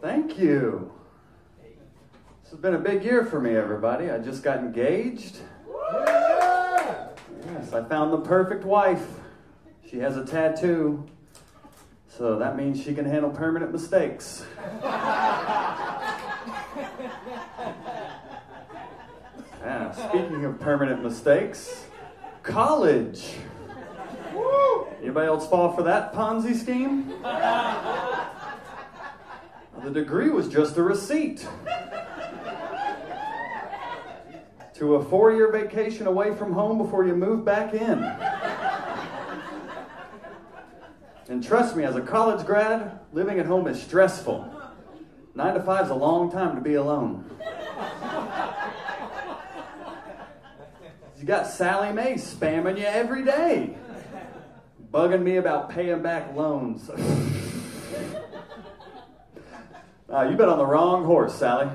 Thank you. This has been a big year for me, everybody. I just got engaged. Yes, I found the perfect wife. She has a tattoo, so that means she can handle permanent mistakes. Yeah, speaking of permanent mistakes, college. Anybody else fall for that Ponzi scheme? The degree was just a receipt to a four year vacation away from home before you move back in. And trust me, as a college grad, living at home is stressful. Nine to five is a long time to be alone. You got Sallie Mae spamming you every day, bugging me about paying back loans. uh, you bet on the wrong horse, Sallie.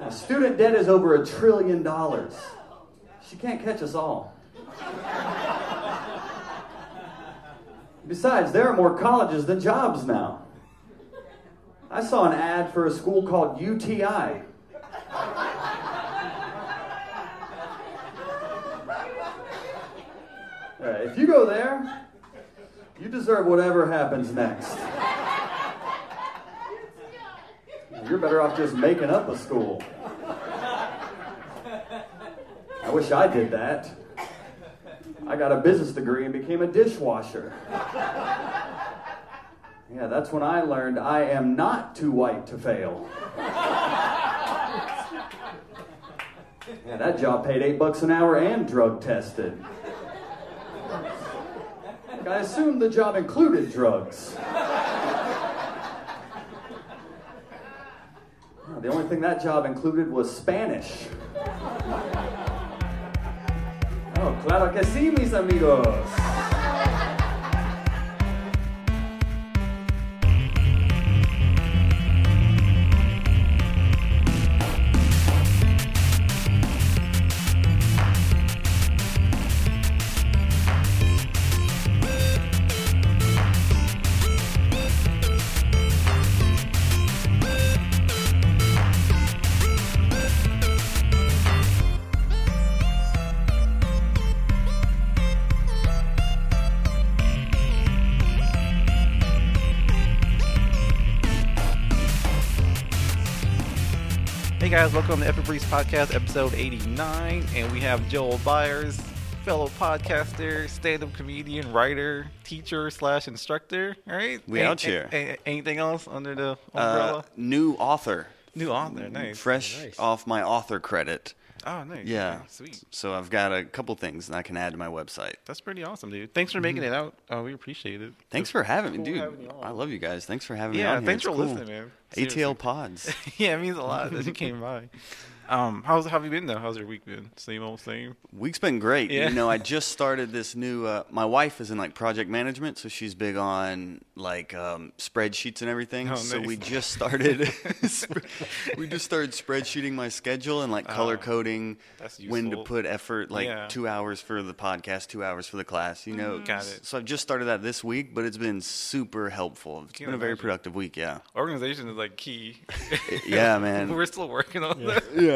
Now, student debt is over a trillion dollars. She can't catch us all. Besides, there are more colleges than jobs now. I saw an ad for a school called UTI. If you go there, you deserve whatever happens next. You're better off just making up a school. I wish I did that. I got a business degree and became a dishwasher. Yeah, that's when I learned I am not too white to fail. Yeah, that job paid eight bucks an hour and drug tested. I assumed the job included drugs. The only thing that job included was Spanish. Oh, claro que sí, mis amigos. Guys, welcome to Epic Briefs Podcast, episode 89, and we have Joel Byars, fellow podcaster, stand-up comedian, writer, teacher slash instructor. All right, We out here. a- a- anything else under the Uh, umbrella? new author. New author, nice. Fresh Nice. off my author credit. Oh, nice. Yeah. sweet. So I've got a couple things that I can add to my website. That's pretty awesome, dude. Thanks for making mm-hmm. it out. Oh, we appreciate it. Thanks for having me, dude. having you on. I love you guys. Thanks for having me Yeah, on here. thanks It's for cool. listening, man. ATL Pods. yeah, it means a lot that you came by. Um, how's how have you been though? How's your week been? Same old same. Week's been great. Yeah. You know, I just started this new. Uh, my wife is in like project management, so she's big on like um, spreadsheets and everything. Oh, so nice. we just started. we just started spreadsheeting my schedule and like color Oh, coding that's when to put effort. Like Yeah. two hours for the podcast, two hours for the class. You know, Got it. So I've just started that this week, but it's been super helpful. It's Can been a very imagine. productive week. Yeah. Organization is like key. Yeah, man. We're still working on Yeah. that. yeah.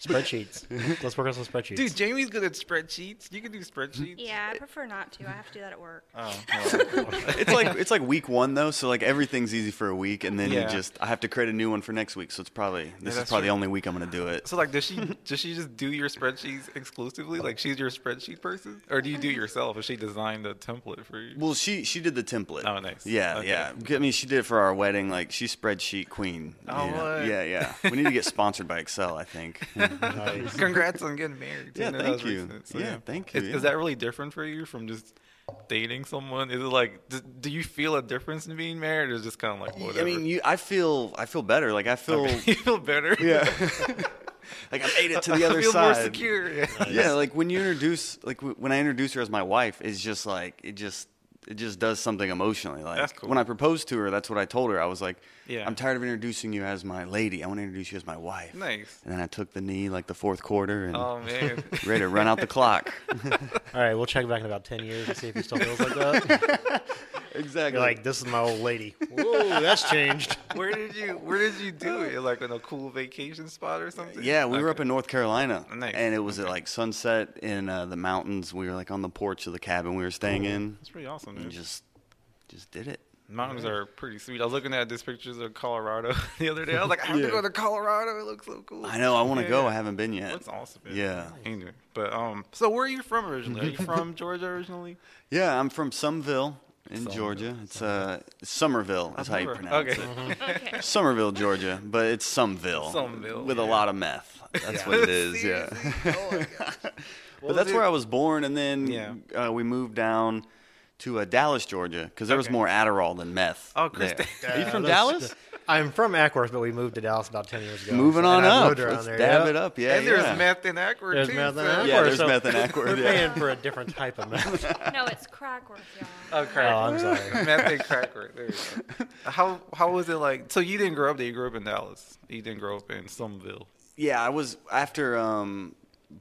Spreadsheets. Let's work on some spreadsheets. Dude, Jamie's good at spreadsheets. You can do spreadsheets. Yeah, I prefer not to. I have to do that at work. Oh, well. it's like it's like week one though, so like everything's easy for a week, and then Yeah. you just I have to create a new one for next week. So it's probably this is that's probably true. the only week I'm gonna do it. so like, does she does she just do your spreadsheets exclusively? Like, she's your spreadsheet person, or do you do it yourself? Or she designed the template for you? Well, she she did the template. Oh, nice. Yeah, Okay. yeah. I mean, she did it for our wedding. Like she's spreadsheet queen. Oh, you know? what? Yeah, yeah. We need to get sponsored by Excel. I think. Nice. Congrats on getting married. Yeah, I know that thank you. recent, Yeah, thank you, is yeah. that really different for you from just dating someone? Is it like, do, do you feel a difference in being married, or is it just kind of like whatever? I mean, you. I feel I feel better. Like I feel. Okay. you feel better. Yeah. like I made it to the other I feel side. more secure. Yeah. Yeah, like when you introduce, like when I introduce her as my wife, it's just like it just it just does something emotionally. Like That's cool. when I proposed to her, that's what I told her. I was like, Yeah. I'm tired of introducing you as my lady. I want to introduce you as my wife. Nice. And then I took the knee like the fourth quarter and Oh man. ready to run out the clock. All right, we'll check back in about 10 years and see if he still feels like that. exactly. You're like, this is my old lady. Whoa, that's changed. where did you Where did you do it? Like in a cool vacation spot or something? Yeah, we were up in North Carolina, Nice. and it was at like sunset in uh, the mountains. We were like on the porch of the cabin we were staying in, That's pretty awesome, and dude. just just did it. Mountains are pretty sweet. I was looking at these pictures of Colorado the other day. I was like, I have Yeah. to go to Colorado. It looks so cool. I know. I want to Yeah. go. I haven't been yet. That's awesome. man. Yeah. Anyway, but um, so where are you from originally? Are you from Georgia originally? Yeah, I'm from Sumville in Summerville. Georgia. It's uh Summerville. That's how you pronounce okay. it. Okay. Summerville, Georgia, but it's Sumville. Sumville, with a lot of meth. That's what it is. Yeah. Oh my god. but that's where I was born, and then Yeah. uh, we moved down to uh, Dallas, Georgia, because there was more Adderall than meth. Oh, Chris, there. Are you from Dallas? I'm from Acworth, but we moved to Dallas about 10 years ago. Moving so- on up. moved around Let's there, dab yeah. it up. Yeah, and there's yeah. meth in Acworth There's too. meth in Acworth. Yeah, there's so meth in Acworth, We're yeah. paying for a different type of meth. No, it's Crackworth, y'all. Oh, crack. Oh, I'm sorry. meth and Crackworth. There you go. How how was it like? So you didn't grow up there. You grew up in Dallas. You didn't grow up in Summerville. Yeah, I was after um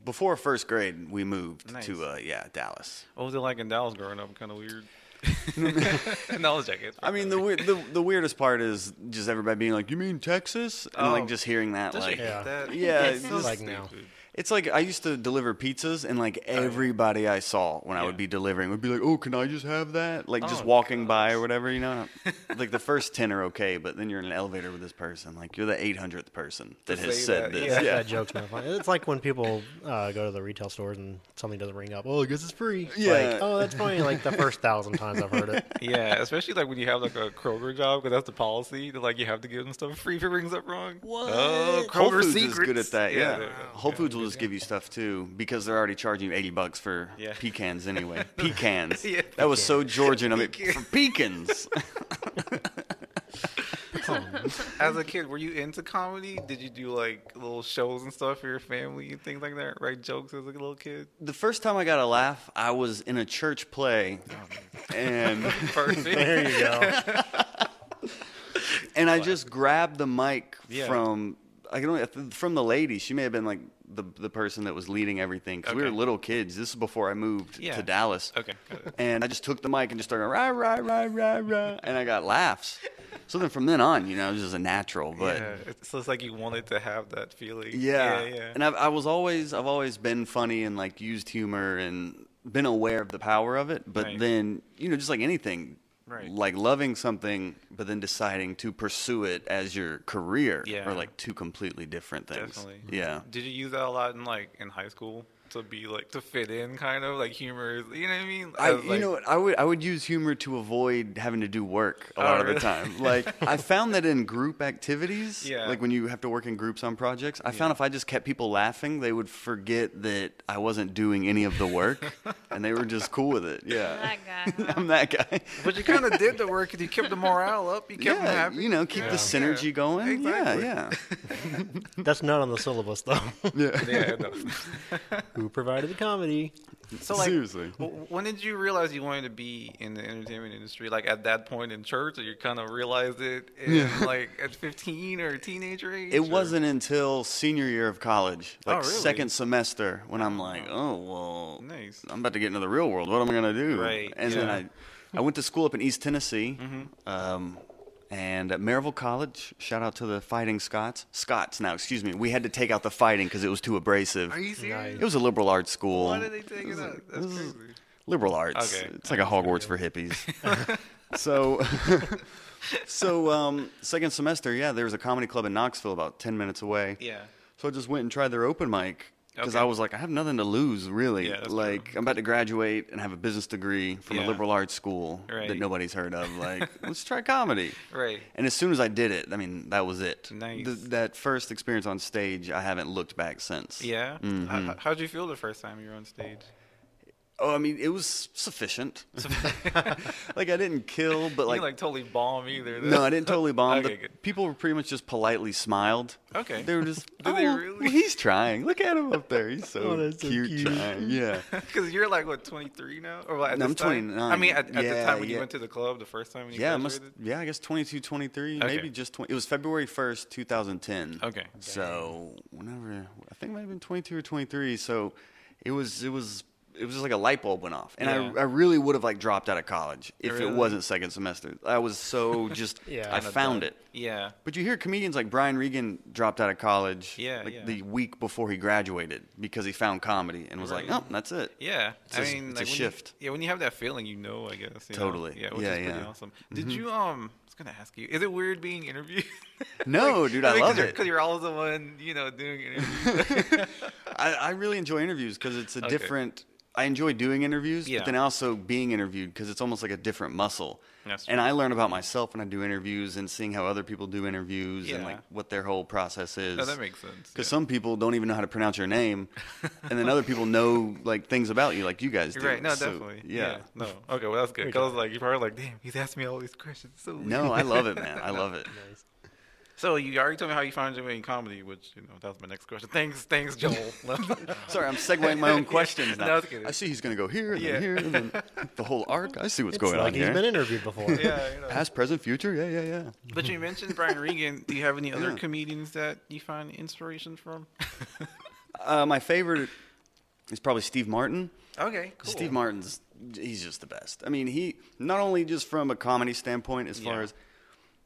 before first grade we moved Nice. to uh yeah, Dallas. What was it like in Dallas growing up? Kind of weird. no, I'll check it. I mean, the, weir- the the weirdest part is just everybody being like, "You mean Texas?" and Oh. like just hearing that Don't like Yeah. that? Yeah, It's it's so like stupid. now. It's like I used to deliver pizzas, and like everybody I saw when I would be delivering would be like, "Oh, can I just have that?" Like just Oh, walking by or whatever, you know. like the first ten are okay, but then you're in an elevator with this person, like you're the eight hundredth person that To has say said that, this. yeah. Yeah, That joke's not funny. It's like when people uh, go to the retail stores and something doesn't ring up. Oh, I guess it's free. Yeah. Like, oh, that's funny. Like the first thousand times I've heard it. Yeah, especially like when you have like a Kroger job because that's the policy that like you have to give them stuff free if it rings up wrong. What? Oh, Whole Kroger Foods secrets. is good at that. Yeah, there. Whole Yeah. Foods will just give you stuff too because they're already charging you eighty bucks for Yeah. pecans anyway. Pecans. Yeah, that was so Georgian. I mean, for pecans. As a kid, were you into comedy? Did you do like little shows and stuff for your family and things like that? Write jokes as a little kid? the first time I got a laugh, I was in a church play, and Perfect. There you go. and I just grabbed the mic Yeah. from I don't know, from the lady. She may have been like the the person that was leading everything because we were little kids. This is before I moved Yeah. to Dallas. Okay. And I just took the mic and just started rah rah rah rah rah, and I got laughs. So then from then on, you know, it was just a natural. But yeah, it's, so it's like you wanted to have that feeling. yeah, yeah, yeah. and I've, I was always I've always been funny and like used humor and been aware of the power of it. But then you know, just like anything. Right. Like loving something, but then deciding to pursue it as your career Yeah. are like two completely different things. Definitely. Yeah. Did you use that a lot in like in high school to be like to fit in, kind of like humor? You know what I mean? I, As, you like- know what? I would I would use humor to avoid having to do work a Oh, lot of oh, really? the time. Like I found that in group activities, Yeah. like when you have to work in groups on projects, I found if I just kept people laughing, they would forget that I wasn't doing any of the work, and they were just cool with it. Yeah, That guy. I'm that guy. But you kind of did the work because you kept the morale up. You kept them yeah, happy. you know, keep Yeah. the synergy Yeah. going. Exactly. Yeah, That's not on the syllabus though. yeah, yeah. Yeah. No. Who provided the comedy? So like, Seriously. w- when did you realize you wanted to be in the entertainment industry? Like at that point in church, or you kind of realized it in like at 15 or teenager age? It or- wasn't until senior year of college, like Oh, really? second semester, when I'm like, oh well, Nice. I'm about to get into the real world. What am I gonna do? Right, And then yeah. Mm-hmm. I, I went to school up in East Tennessee, um, and at Maryville College. Shout out to the Fighting Scots. Scots now, excuse me. We had to take out the fighting because it was too abrasive. Are you serious? It was a liberal arts school. Why did they take it out? That's this is- crazy. liberal arts. Okay. It's like a Hogwarts for hippies. so, so um, second semester, yeah, there was a comedy club in Knoxville about ten minutes away. Yeah. So I just went and tried their open mic because Okay. I was like, I have nothing to lose, really. Yeah, like, true. I'm about to graduate and have a business degree from Yeah. a liberal arts school Right. that nobody's heard of. Like, let's try comedy. Right. And as soon as I did it, I mean, that was it. Nice. Th- that first experience on stage, I haven't looked back since. Yeah. Mhm. How, how'd you feel the first time you were on stage? Oh, I mean, it was sufficient. like I didn't kill, but Like, like, you like totally bomb either. no, I didn't totally bomb. Okay, the good. people were pretty much just politely smiled. Okay. They were just. Did oh, they really? well, he's trying. Look at him up there. He's so, Oh, that's so cute, cute. trying. Yeah. Because you're like what 23 now, or what, at No, I'm time? 29. I mean, at, at the time when you went to the club the first time when you Yeah, must, yeah, I guess 22, 23, Okay. maybe just 20. It was February 1st, 2010. Okay. So, whenever, I think it might have been 22 or 23. So, it was, it was, it was just like a light bulb went off. And Yeah. I, I really would have like dropped out of college if Really? it wasn't second semester. I was so just, Yeah. I Kinda found it. Yeah. But you hear comedians like Brian Regan dropped out of college Yeah, like yeah. the week before he graduated because he found comedy and was like, Right. oh, that's it. Yeah, It's I a- mean, it's like a when shift. You, yeah, when you have that feeling, you know. I guess you know? Totally. Yeah, which Yeah, is pretty yeah. awesome. Did you um? I was gonna ask you, is it weird being interviewed? No, dude, I love it. Because you're always the one, you know, doing interviews. I, I really enjoy interviews because it's a Okay. different. I enjoy doing interviews, Yeah. but then also being interviewed because it's almost like a different muscle. That's and true. I learn about myself when I do interviews and seeing how other people do interviews and like what their whole process is. no, that makes sense. Because yeah. some people don't even know how to pronounce your name, and then other people know like things about you, like you guys do. Right, no, So, definitely. Yeah. No. Okay, well that's good. Because I like, you're probably like, damn, he's asking me all these questions. So. No, I love it, man. I love it. Nice. So you already told me how you found doing comedy, which you know that was my next question. Thanks, thanks, Joel. Sorry, I'm segueing my own questions No, now. it's good. I see he's gonna go here and Yeah. then here and then the whole arc. I see what's It's going like on he's here. He's been interviewed before. yeah, you know. Past, present, future. Yeah, yeah, yeah. But you mentioned Brian Regan. Do you have any other Yeah. comedians that you find inspiration from? Uh, my favorite is probably Steve Martin. okay, cool. Steve Martin's he's just the best. I mean, he not only just from a comedy standpoint, as far as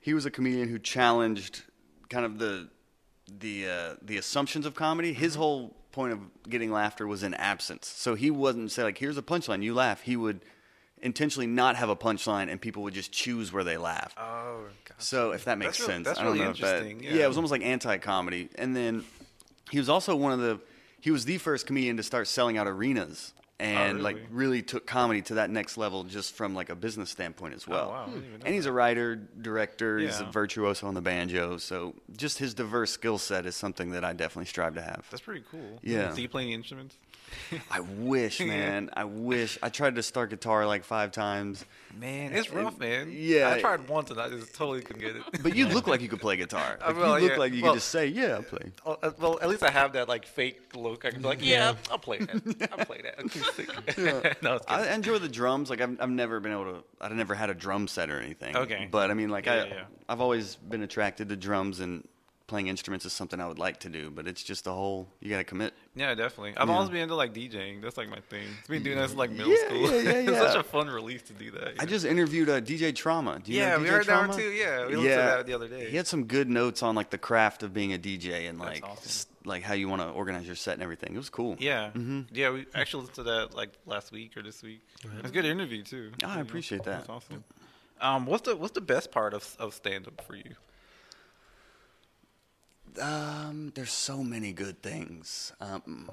he was a comedian who challenged kind of the the uh, the assumptions of comedy. Mm-hmm. His whole point of getting laughter was in absence. So he wasn't say like, "Here's a punchline, you laugh." He would intentionally not have a punchline, and people would just choose where they laugh. Oh, God. So if that makes That's real- sense, that's I don't really know if that- yeah. yeah. it was almost like anti-comedy. And then he was also one of the he was the first comedian to start selling out arenas Oh, and like Oh, really? really took comedy to that next level just from like a business standpoint as oh, well. Oh, wow, I didn't even know And he's a writer, director, yeah. he's a virtuoso on the banjo. So just his diverse skill set is something that I definitely strive to have. That's pretty cool. Yeah. Do you play any instruments? I wish, man. I wish. I tried to start guitar like five times. Man, it's rough, man. yeah. I tried once and I just totally couldn't get it. But you look like you could play guitar. Like, you look yeah. like you Well- could just say, "Yeah, I play." Uh, well, at least I have that like fake look. I can be like, yeah, I'll play that. I'll play that acoustic. no, it's I enjoy the drums. Like I've, I've never been able to. I've never had a drum set or anything. Okay. But I mean, like Yeah, I, yeah, yeah. I've always been attracted to drums and playing instruments is something I would like to do. But it's just a whole. You got to commit. Yeah, definitely. I've Yeah. always been into like DJing. That's like my thing. It's been doing that since like middle Yeah, school. yeah, yeah, yeah. it's such a fun release to do that. I just interviewed uh, DJ Trauma. Do you yeah, know we DJ heard that Trauma? one too. Yeah, we listened yeah. to that the other day. He had some good notes on like the craft of being a DJ and That's like awesome. s- like how you want to organize your set and everything. It was cool. Yeah, Mm-hmm. yeah. We actually listened to that like last week or this week. It's a good interview too. Oh, I You know, appreciate that. That's awesome. Um, what's the what's the best part of of stand up for you? Um, there's so many good things. Um,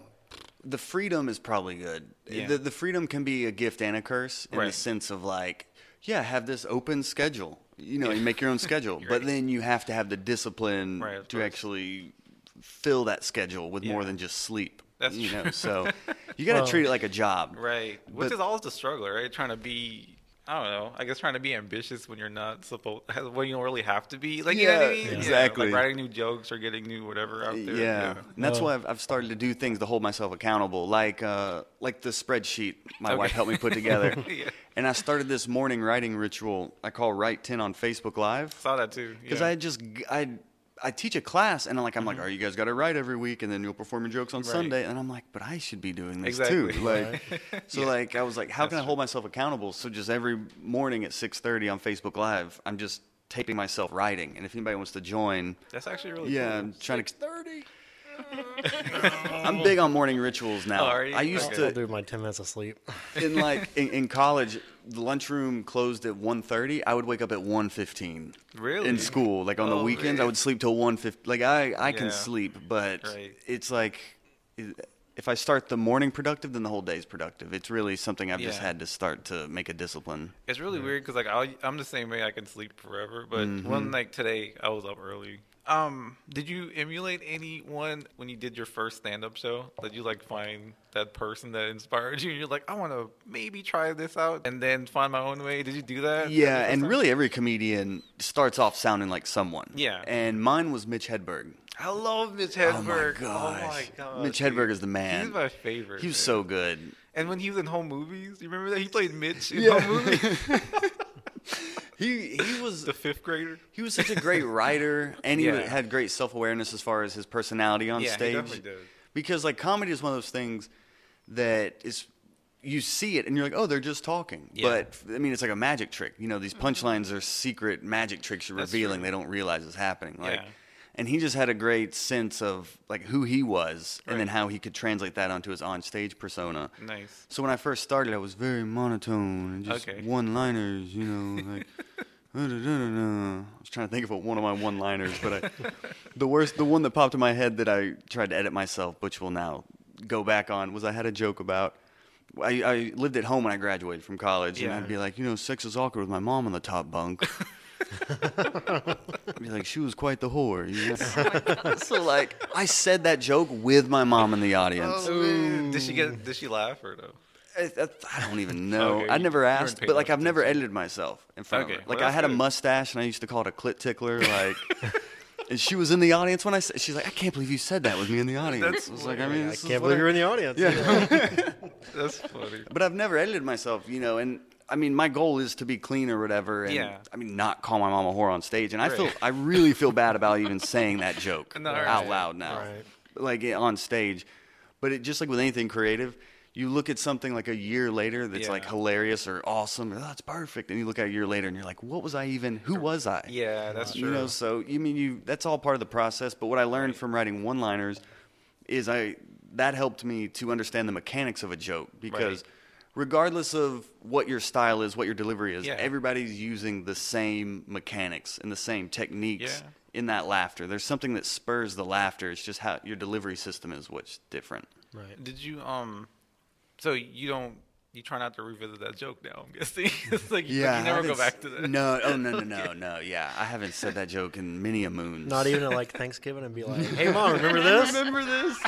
the freedom is probably good. Yeah. The the freedom can be a gift and a curse in the sense of like, yeah, have this open schedule. You know, you make your own schedule, but Right. then you have to have the discipline Right, to course. actually fill that schedule with more than just sleep. That's you true. know, so you got to Well- treat it like a job. Right, which But- is always the struggle, right? Trying to be. I don't know. I guess trying to be ambitious when you're not supposed, when you don't really have to be. Like, you know what I Yeah, mean? exactly. like writing new jokes or getting new whatever out there. Yeah, and that's Well- why I've, I've started to do things to hold myself accountable, like uh, like the spreadsheet my Okay. wife helped me put together. Yeah. And I started this morning writing ritual I call Write Ten on Facebook Live Saw that too. because yeah. I just I I teach a class and I'm like I'm like, Mm-hmm. all right, you guys got to write every week, and then you'll perform your jokes on Right. Sunday, and I'm like, but I should be doing this Exactly. too. Like, so Yeah. like I was like, how That's can I true. hold myself accountable? So just every morning at 6:30 on Facebook Live, I'm just taping myself writing, and if anybody wants to join. That's actually really Yeah, cool. I'm trying to. I'm big on morning rituals now. Oh. I used Okay. I'll to do my 10 minutes of sleep. in like in, in college, the lunchroom closed at 1.30. I would wake up at 1.15 Really? in school. Like on the Oh, weekends, I would sleep till 1.50. Like I I can sleep, but Right. it's like if I start the morning productive, then the whole day's productive. It's really something I've just had to start to make a discipline. It's really weird because like I, I'm the same way. I can sleep forever, but Mm-hmm. one like today, I was up early Um, did you emulate anyone when you did your first stand-up show? Did you like find that person that inspired you? And you're like, I want to maybe try this out and then find my own way. Did you do that? Yeah, and time? really every comedian starts off sounding like someone. Yeah. And mine was Mitch Hedberg. I love Mitch Oh Hedberg. my Oh my gosh. god, Mitch dude. Hedberg is the man. He's my favorite. He was man. so good. And when he was in home movies, you remember that he played Mitch in Yeah. home movies, He he was the fifth grader. he was such a great writer, and he Yeah. had great self awareness as far as his personality on Yeah, he stage. definitely did. Because like comedy is one of those things that is you see it and you're like, oh, they're just talking. Yeah. But I mean, it's like a magic trick. You know, these mm-hmm. punchlines are secret magic tricks you're That's revealing. true. They don't realize it's happening. Like, Yeah. And he just had a great sense of like who he was, and then how he could translate that onto his on stage persona. Nice. So when I first started, I was very monotone and just Okay. one-liners, you know, like. "Uh-da-da-da-da." I was trying to think of one of my one-liners, but I, the worst, the one that popped in my head that I tried to edit myself, which will now go back on, was I had a joke about. I, I lived at home when I graduated from college, and I'd be like, you know, sex is awkward with my mom on the top bunk. I'd be like, she was quite the whore. You know? Oh so like, I said that joke with my mom in the audience. Oh, did she get? Did she laugh or no? I, I, I don't even know. Okay, I never asked, but like I've never attention. edited myself in front Okay, of her. well, Like I that's had a mustache and I used to call it a clit tickler. Like, and she was in the audience when I said, she's like, I can't believe you said that with me in the audience. I was like, I mean, I this is can't what believe I- you're in the audience. Yeah. That's funny. But I've never edited myself, you know, and. I mean, my goal is to be clean or whatever, and Yeah. I mean, not call my mom a whore on stage. And I feel, I really feel bad about even saying that joke No, out right. loud now, Right. like eh, on stage. But it just like with anything creative, you look at something like a year later that's like hilarious or awesome, or oh, that's perfect, and you look at it a year later and you're like, what was I even? Who was I? Yeah, that's true. You know, so you mean you? That's all part of the process. But what I learned from writing one-liners is I that helped me to understand the mechanics of a joke because. Right. Regardless of what your style is, what your delivery is, Yeah. everybody's using the same mechanics and the same techniques Yeah. in that laughter. There's something that spurs the laughter. It's just how your delivery system is what's different. Right. Did you um? So you don't. You try not to revisit that joke now. I'm guessing. it's like you, Yeah, you never go back to that. No, oh no, no, no, no. Yeah, I haven't said that joke in many a moons. Not even at like Thanksgiving and be like, "Hey mom, remember this?" Remember this?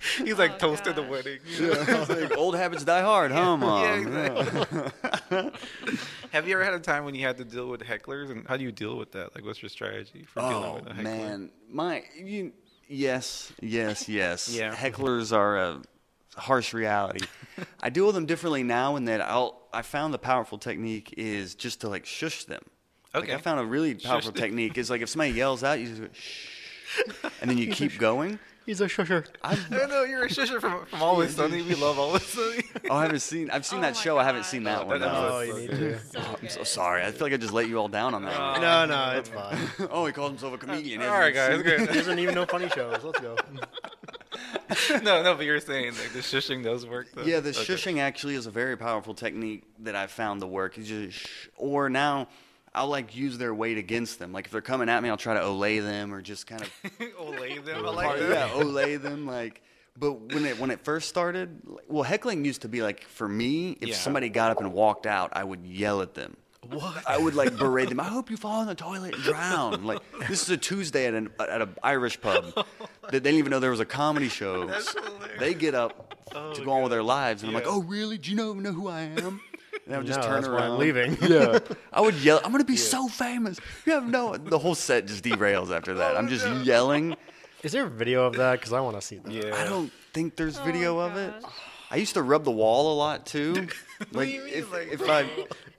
He's like Oh, toasted the gosh. wedding. It's like, old habits die hard, huh, mom? Yeah, exactly. Have you ever had a time when you had to deal with hecklers, and how do you deal with that? Like, what's your strategy for dealing Oh with a heckler? man, my you. Yes, yes, yes. Yeah. Hecklers are a harsh reality. I deal with them differently now in that I'll. I found the powerful technique is just to like shush them. Like, Okay. I found a really powerful them. technique is like if somebody yells out, you just go, shh, and then you keep going. He's a shusher. I know you're a shusher from, from Always Sunny. We love Always Sunny. Oh, I haven't seen. I've seen Oh that my show. I haven't seen that Oh, one. that though. Oh, you need to. So I'm so sorry. I feel like I just let you all down on that. one. No, no, it's fine. oh, he called himself a comedian. All right, guys. He Good. doesn't even know funny shows. Let's go. no, no, but you're saying like the shushing does work. Though? Yeah, the Okay. shushing actually is a very powerful technique that I've found to work. You just shh, or now I'll like use their weight against them. Like if they're coming at me, I'll try to olay them or just kind of Olay them. I like yeah, that. olay them. Like, but when it when it first started, like- well, heckling used to be like for me. If Yeah. somebody got up and walked out, I would yell at them. What? I would like berate them. I hope you fall in the toilet and drown. Like this is a Tuesday at an at an Irish pub that they didn't even know there was a comedy show. That's. They get up Oh, to go on with their lives, and I'm like, oh really? Do you know know who I am? And I would just No, turn that's why around. I'm leaving. Yeah, I would yell. I'm gonna be so famous. You have no. The whole set just derails after that. I'm just oh yelling. Is there a video of that? Because I want to see that. Yeah. I don't think there's oh video of it. I used to rub the wall a lot too. Like do you mean, if like, if I,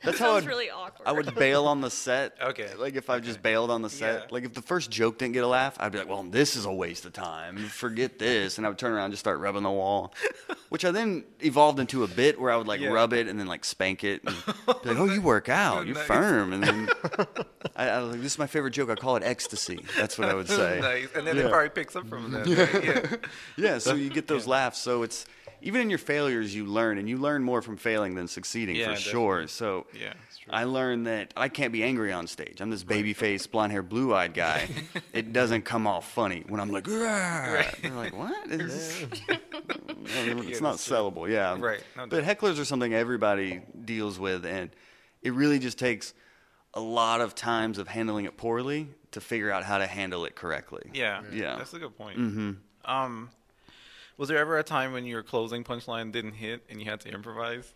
that's how Sounds I'd, really awkward. I would bail on the set. Okay. Like if I just bailed on the set. Yeah. Like if the first joke didn't get a laugh, I'd be like, well, this is a waste of time. Forget this. And I would turn around and just start rubbing the wall, which I then evolved into a bit where I would like Yeah. rub it and then like spank it and be like, oh, you work out. You're Nice. firm. And then I, I was like, this is my favorite joke. I call it ecstasy. That's what I would say. nice. And then it Yeah. probably picks up from that. right? Yeah. Yeah, so you get those laughs. So it's even in your failures, you learn, and you learn more from failing than succeeding Yeah, for definitely. sure. So Yeah. I learned that I can't be angry on stage. I'm this baby faced, blonde hair, blue eyed guy. it doesn't come off funny when I'm like, "Rah!" they're like, what? Is it's not sellable. Yeah, Right. No but hecklers are something everybody deals with, and it really just takes a lot of times of handling it poorly to figure out how to handle it correctly. Yeah. Yeah. That's a good point. Mm-hmm. Um, was there ever a time when your closing punchline didn't hit and you had to improvise?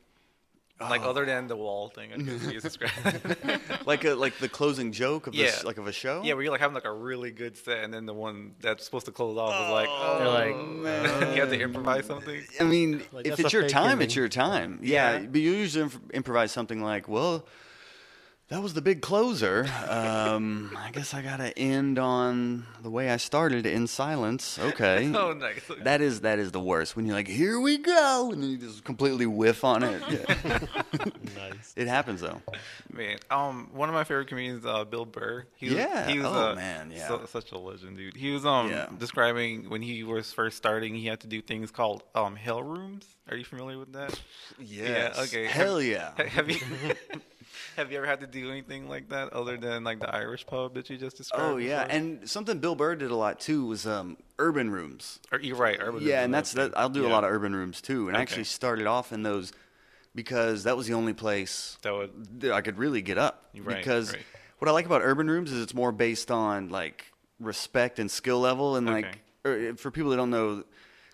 Like Oh. other than the wall thing, I guess we described. Like a, like the closing joke of Yeah. this like of a show. yeah, where you're like having like a really good set, and then the one that's supposed to close off was like, oh, They're like, you had to improvise something. I mean, Like, if it's your time, ending. it's your time. Yeah, Yeah. but you usually imp- improvise something like, "Well, that was the big closer. Um, I guess I gotta end on the way I started in silence." Okay. Oh, nice. That is that is the worst when you're like, "Here we go," and then you just completely whiff on it. Yeah. nice. it happens though. Man, um, one of my favorite comedians, uh, Bill Burr. He was, Yeah. he was Oh, uh, man, yeah. so- such a legend, dude. He was um Yeah. describing when he was first starting, he had to do things called um hell rooms. Are you familiar with that? Yes. okay. Hell yeah. ha- Have you have you ever had to do anything like that other than like the Irish pub that you just described? Oh yeah, before? and something Bill Burr did a lot too was um, urban rooms. Or, you're right. Urban yeah, and that's that. I'll do thing. a lot of urban rooms too, and I actually started off in those because that was the only place That would that I could really get up. Right, because right. what I like about urban rooms is it's more based on like respect and skill level, and like Okay. er, for people that don't know.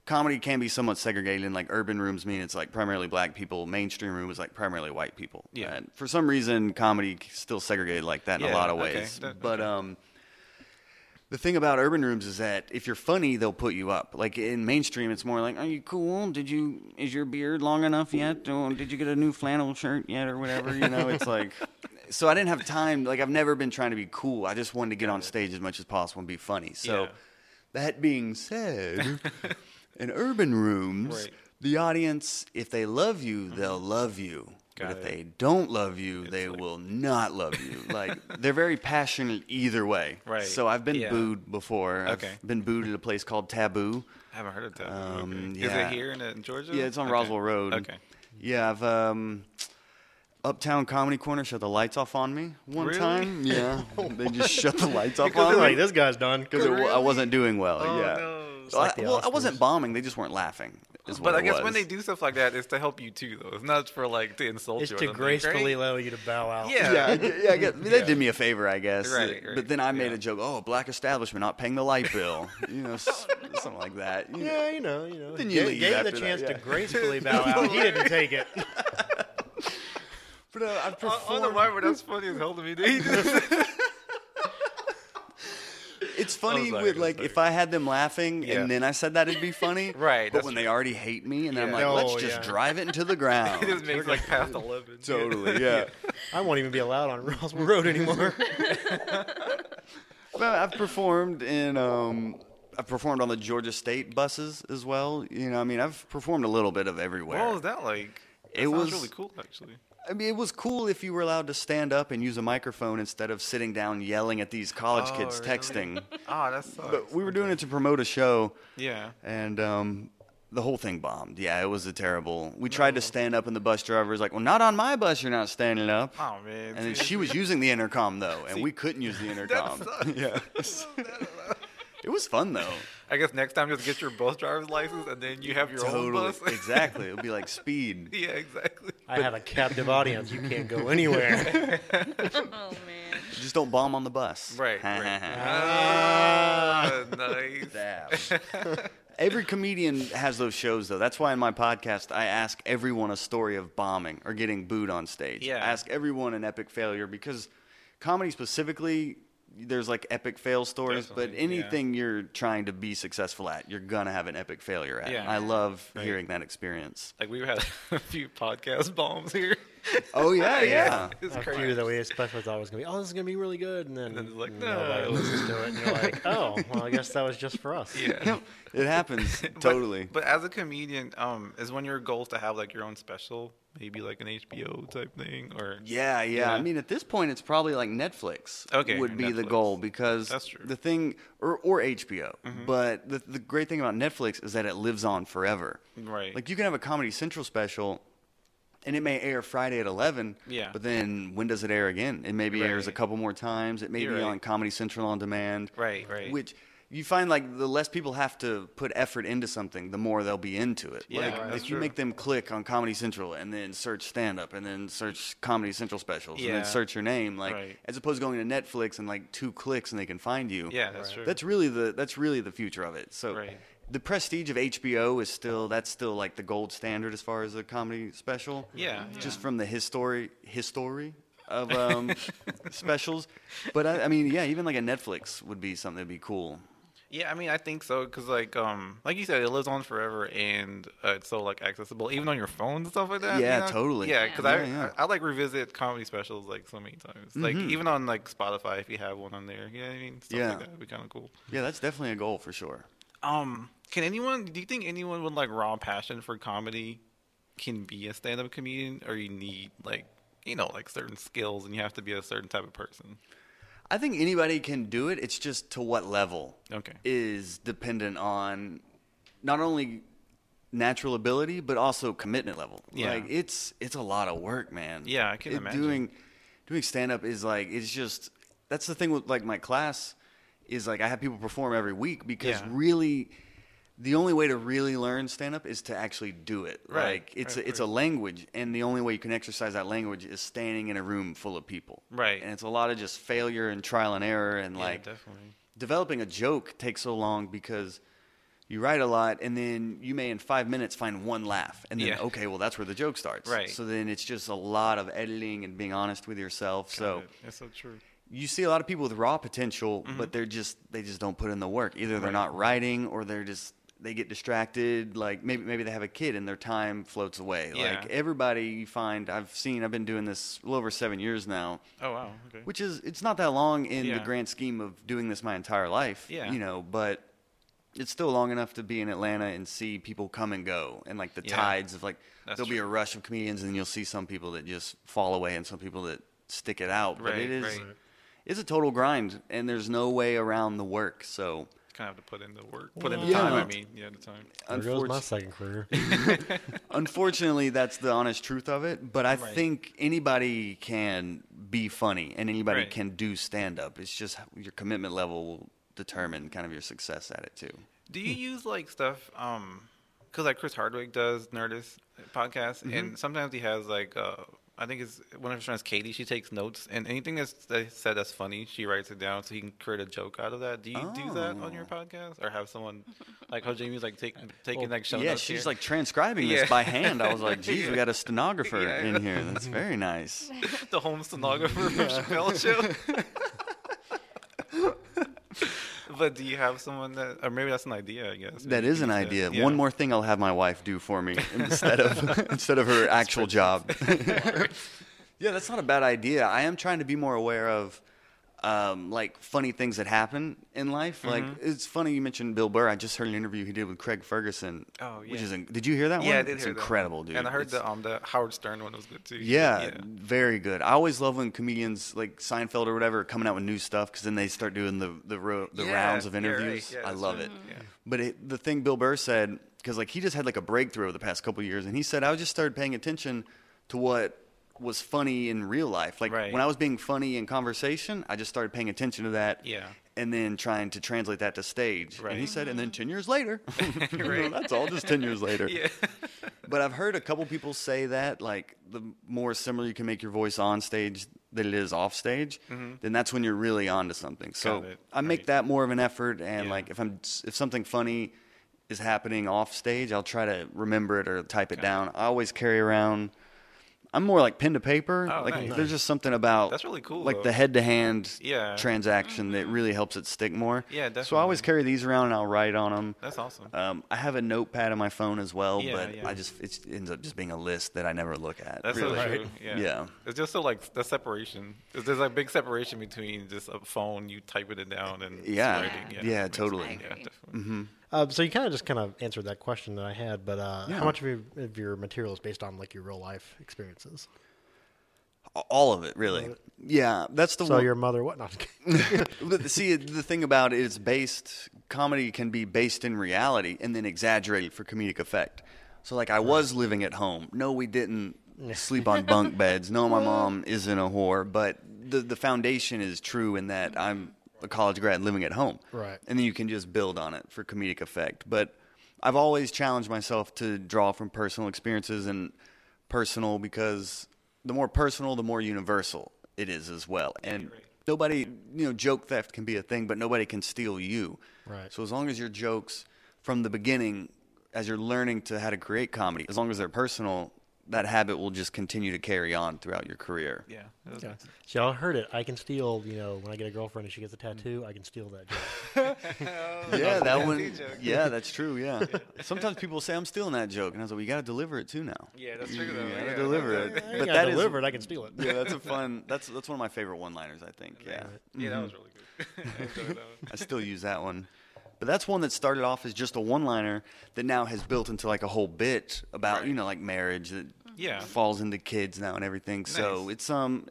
Comedy can be somewhat segregated, in like urban rooms mean it's like primarily black people. Mainstream room is like primarily white people. Yeah. And for some reason, comedy still segregated like that in Yeah, a lot of okay, ways. that- but okay. um, the thing about urban rooms is that if you're funny, they'll put you up. Like in mainstream, it's more like, "Are you cool? Did you is your beard long enough yet? Or did you get a new flannel shirt yet, or whatever?" You know, it's like. So I didn't have time. Like I've never been trying to be cool. I just wanted to get on stage as much as possible and be funny. So, Yeah. that being said, in urban rooms, Right. the audience, if they love you, they'll love you. Got but if they don't love you, they like- will not love you. Like they're very passionate either way. Right. So I've been Yeah. booed before. Okay. I've been booed at a place called Taboo. I haven't heard of that. Um, okay. Is yeah. it here in, in Georgia? Yeah, it's on Okay. Roswell Road. Okay. Yeah, I've um, Uptown Comedy Corner shut the lights off on me one Really? time. Yeah, they just shut the lights off on me like, this guy's done. because I wasn't doing well. Oh, yeah. no. So like I, the well, I wasn't bombing. They just weren't laughing. But I guess was. when they do stuff like that, it's to help you too, though. It's not for like to insult It's you. or to gracefully right? allow you to bow out. Yeah. yeah, I get- yeah, I get, they did me a favor, I guess. Right, right, But then I made yeah. a joke. Oh, black establishment not paying the light bill. You know, something like that. You know. Yeah, you know, you know. Then you gave, leave gave after the that, chance yeah. to gracefully bow out. He didn't take it. But uh, I've On, on the performed. Bible, that's funny as hell to me. dude. He just- It's funny sorry, with I'm like sorry. if I had them laughing Yeah. and then I said that it'd be funny. Right, But when true. they already hate me and then I'm like, Yeah. let's Oh, just yeah. drive it into the ground. he just makes like past eleven. totally, yeah. I won't even be allowed on Roswell Road anymore. Well, I've performed in um I've performed on the Georgia State buses as well. You know, I mean, I've performed a little bit of everywhere. What was that like? That It was- really cool, actually. I mean, it was cool if you were allowed to stand up and use a microphone instead of sitting down yelling at these college Oh, kids really? texting. Ah, that sucks. but we were doing it to promote a show, Yeah. and um, the whole thing bombed. Yeah, it was a terrible. We tried to stand up, and the bus driver was like, "Well, not on my bus. You're not standing up." Oh man. And then she was using the intercom though, and See, we couldn't use the intercom. sucks. yeah, it was fun though. I guess next time just get your bus driver's license and then you have your own Totally, bus. exactly. It would be like speed. yeah, exactly. I have a captive audience. You can't go anywhere. Oh man. Just don't bomb on the bus. Right. right. Ah. ah, nice. Damn. Every comedian has those shows, though. That's why in my podcast, I ask everyone a story of bombing or getting booed on stage. Yeah. I ask everyone an epic failure because comedy specifically, there's like epic fail stories, but Definitely, yeah. anything you're trying to be successful at, you're going to have an epic failure at. Yeah. I love Right. hearing that experience. Like we've had a few podcast bombs here. Oh, yeah, yeah. It's a crazy. few that we especially thought was gonna be, oh, this is gonna be really good, and then, And then it's like, nobody no. listens to it, and you're like, oh, well, I guess that was just for us. Yeah. It happens. But- totally. But, as a comedian, um, is one of your goals to have like your own special, maybe like an HBO type thing, or Yeah, yeah, I mean, at this point, it's probably like Netflix Okay, would be the goal because That's true. the thing, or, or HBO. Mm-hmm. But the, the great thing about Netflix is that it lives on forever. right? Like, you can have a Comedy Central special, and it may air Friday at 11. Yeah. But then when does it air again? It maybe airs a couple more times. It may You're be right. on Comedy Central on demand. right, right. Which you find like the less people have to put effort into something, the more they'll be into it. Yeah, like that's if you true. make them click on Comedy Central and then search stand up and then search Comedy Central specials and then search your name, like Right. as opposed to going to Netflix and like two clicks and they can find you. Yeah, that's true. That's really the that's really the future of it. So Right. the prestige of HBO is still that's still like the gold standard as far as a comedy special. Yeah, Just yeah. from the history history of um, specials. But I, I mean, yeah, even like a Netflix would be something that'd be cool. Yeah, I mean, I think so because, like, um, like you said, it lives on forever, and uh, it's so like accessible, even on your phone and stuff like that. Yeah, you know? totally. Yeah, because Yeah, I, yeah. I I like revisit comedy specials like so many times, like Mhm. even on like Spotify if you have one on there. You know what I mean? Stuff Yeah. like that would be kind of cool. Yeah, that's definitely a goal for sure. Um, can anyone? Do you think anyone with like raw passion for comedy can be a stand-up comedian, or you need like you know like certain skills and you have to be a certain type of person? I think anybody can do it. It's just to what level Okay. is dependent on not only natural ability but also commitment level. Yeah. Like it's it's a lot of work, man. Yeah, I can It- imagine. Doing doing stand up is like it's just that's the thing with like my class is like I have people perform every week because Yeah. really the only way to really learn stand up is to actually do it. Right. Like it's Right, a, it's a language and the only way you can exercise that language is standing in a room full of people. Right. And it's a lot of just failure and trial and error and Yeah, like definitely. developing a joke takes so long because you write a lot and then you may in five minutes find one laugh and then Yeah. okay well that's where the joke starts Right. so then it's just a lot of editing and being honest with yourself so it. that's so true. you see a lot of people with raw potential but they're just they just don't put in the work either they're Mm-hmm. Right. not writing or they're just they get distracted like maybe maybe they have a kid and their time floats away Yeah. like everybody you find i've seen i've been doing this a little over seven years now Oh wow. Okay. which is it's not that long in the grand scheme of doing this my entire life Yeah. you know but it's still long enough to be in atlanta and see people come and go and like the Yeah. tides of like That's there'll be a rush of comedians and you'll see some people that just fall away and some people that stick it out but it is right. it's a total grind and there's no way around the work so kind of have to put in the work, put in the Yeah. time. I mean, yeah, the time. There goes my second career. unfortunately that's the honest truth of it but i Right. think anybody can be funny and anybody Right. can do stand up it's just your commitment level will determine kind of your success at it too Do you use like stuff? Um, because like Chris Hardwick does Nerdist podcast, Mm-hmm. and sometimes he has like uh, I think it's one of his friends, Katie. She takes notes, and anything that's that said that's funny, she writes it down so he can create a joke out of that. Do you do that on your Oh. podcast, or have someone like how Jamie's like take, taking like show yeah, notes she's here? like transcribing Yeah. this by hand. I was like, geez, Yeah. we got a stenographer Yeah. in here. That's very nice. the home stenographer from Chappelle Show. but do you have someone that, or maybe that's an idea? I guess That Maybe is an idea. Yeah. One more thing I'll have my wife do for me instead of instead of her actual job. yeah, that's not a bad idea. I am trying to be more aware of um, like funny things that happen in life. Like it's funny you mentioned Bill Burr. I just heard an interview he did with Craig Ferguson. Oh, Which yeah. is in- did you hear that one? Yeah, I did It's incredible, dude. And I heard It's- the um the Howard Stern one was good too. Yeah, very good. I always love when comedians like Seinfeld or whatever are coming out with new stuff because then they start doing the the, ro- the Yeah, rounds of yeah, right. interviews. Yeah, I love right. it. Yeah. But it, the thing Bill Burr said because like he just had like a breakthrough over the past couple of years, and he said I just started paying attention to what was funny in real life. Like Right. when I was being funny in conversation, I just started paying attention to that. Yeah. And then trying to translate that to stage. And he said, and then 10 years later, you know, that's all just 10 years later. Yeah. But I've heard a couple people say that, like, the more similar you can make your voice on stage than it is off stage, then that's when you're really onto something. So Mm-hmm. It. I make Right. that more of an effort, and Yeah. like if I'm if something funny is happening off stage, I'll try to remember it or type it Got down. I always carry around. I'm more like pen to paper. Oh, like nice. there's just something about That's really cool, Like though. the head to hand Yeah. transaction that really helps it stick more. Yeah, So I always carry these around and I'll write on them. That's awesome. Um, I have a notepad on my phone as well, Yeah, but yeah. I just it ends up just being a list that I never look at. That's really. so true. Yeah. Yeah. It's just so like the separation. There's there's a big separation between just a phone, you typing it down, and just Yeah. writing. Yeah, totally. Yeah, agree. definitely. Uh, so you kind of just kind of answered that question that I had, but uh, Yeah. how much of your, of your material is based on like your real life experiences? All of it, really. Yeah, that's the So one. your mother, what? Not see, the thing about it is based. Comedy can be based in reality and then exaggerated for comedic effect. So, like, I was living at home. No, we didn't sleep on bunk beds. No, my mom isn't a whore. But the the foundation is true in that I'm a college grad living at home. Right. And then you can just build on it for comedic effect. But I've always challenged myself to draw from personal experiences and personal because the more personal, the more universal it is as well. And nobody, you know, joke theft can be a thing, but nobody can steal you. Right. So as long as your jokes from the beginning, as you're learning to how to create comedy, as long as they're personal, that habit will just continue to carry on throughout your career. Yeah. that was Yeah. nice. So y'all heard it. I can steal, you know, when I get a girlfriend and she gets a tattoo, I can steal that joke. Oh, yeah, that one. Yeah, that's true. Yeah. Sometimes people say I'm stealing that joke, and I was like, "We got to deliver it too now." Yeah, that's You true though. gotta yeah, deliver that's- it. I But but that that is- delivered, I can steal it. Yeah, that's a fun. That's that's one of my favorite one-liners. I think. Yeah. Yeah, that was mm-hmm. really good. I enjoyed that one. I still use that one. But that's one that started off as just a one-liner that now has built into like a whole bit about Right. you know like marriage that Yeah. falls into kids now and everything. So it's um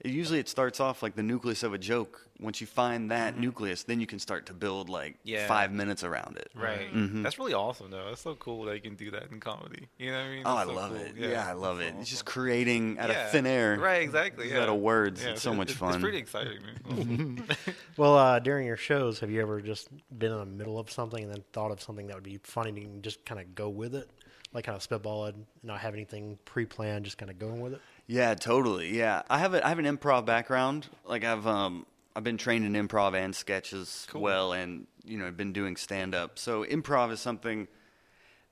it, usually it starts off like the nucleus of a joke. Once you find that nucleus, then you can start to build like Mm-hmm. Yeah. five minutes around it. Right. Mhm. That's really awesome, though. That's so cool that you can do that in comedy. You know what I mean? Oh, I so love cool. it. Yeah, I love that's it. so It's just creating out Yeah. of thin air. Right, exactly. Out of words. Yeah, it's so much fun. It's pretty exciting, man. Well, uh, during your shows, have you ever just been in the middle of something and then thought of something that would be funny and just kind of go with it? Like kind of spitball it, not have anything pre-planned, just kind of going with it? Yeah, totally. Yeah, I have a, I have an improv background. Like I've um I've been trained in improv and sketches Cool. well, and you know I've been doing stand up. So improv is something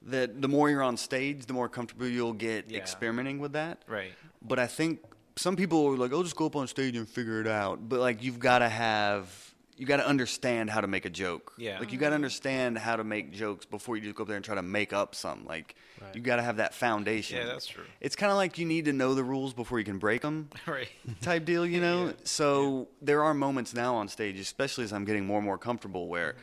that the more you're on stage, the more comfortable you'll get Yeah. experimenting with that. right. But I think some people are like, "I'll just go up on stage and figure it out." But like, you've got to have, you got to understand how to make a joke. Yeah. Like, you got to understand how to make jokes before you just go up there and try to make up some. Like, Right. you got to have that foundation. Yeah, that's true. It's kind of like you need to know the rules before you can break them. Right. Type deal, you know. Yeah. So there are moments now on stage, especially as I'm getting more and more comfortable, where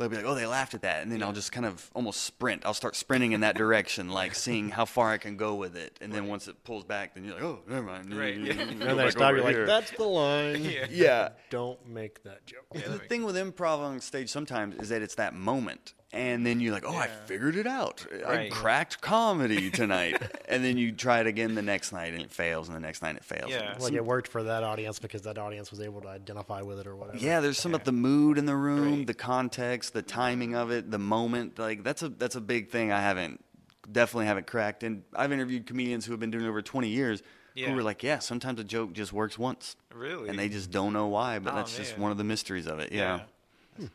they'll be like, "Oh, they laughed at that," and then I'll just kind of almost sprint. I'll start sprinting in that direction, like seeing how far I can go with it. And then once it pulls back, then you're like, "Oh, never mind." Right, yeah. And then I stop, you're like, that's the line. Yeah. yeah. Don't make that joke. Yeah, the makes thing with improv on stage sometimes is that it's that moment. And then you're like, oh, I figured it out. I cracked comedy tonight. and then you try it again the next night and it fails, and the next night it fails. Yeah. Like it worked for that audience because that audience was able to identify with it or whatever. Yeah, there's some of the mood in the room, Right. the context, the timing of it, the moment. Like that's a that's a big thing I haven't definitely haven't cracked. And I've interviewed comedians who have been doing it over 20 years Yeah. who were like, yeah, sometimes a joke just works once, Really? and they just don't know why. But Oh, that's just one of the mysteries of it. Yeah. All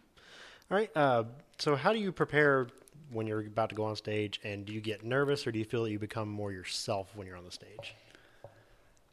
right. Uh, so how do you prepare when you're about to go on stage, and do you get nervous, or do you feel that you become more yourself when you're on the stage?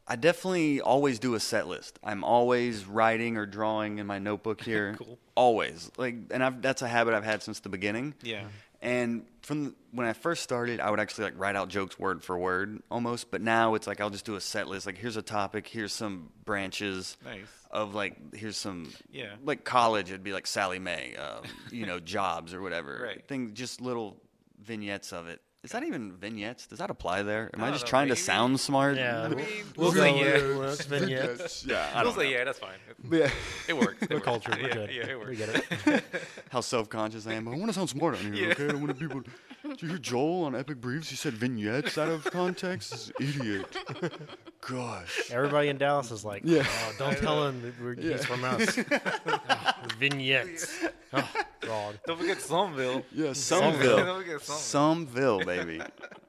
I definitely always do a set list. I'm always writing or drawing in my notebook here. Cool. Always. Like and I've that's a habit I've had since the beginning. Yeah. And from the, when I first started, I would actually like write out jokes word for word almost, but now it's like I'll just do a set list. Like here's a topic, here's some branches Nice. of like here's some Yeah. like college it'd be like Sallie Mae, um, you know, jobs or whatever. Right. Things just little vignettes of it. Is that even vignettes? Does that apply there? Am I I, just know, trying maybe. to sound smart? Yeah, we'll, mean, we'll we'll say go yeah. with- that's vignettes. yeah, I We'll don't say, know. yeah, that's fine. Yeah. It works. It We're works. cultured. We're yeah, good. Yeah, it works. we get it. How self-conscious I am. But I want to sound smart on here, Yeah. okay? I want to people. Did you hear Joel on Epic Briefs? He said vignettes out of context. This is idiot. Gosh. Everybody in Dallas is like, Yeah. oh, don't tell him that we're, he's from us. Vignettes. Oh, God. Don't forget Summerville. Yeah, Don't Summerville. forget Summerville. Summerville, baby.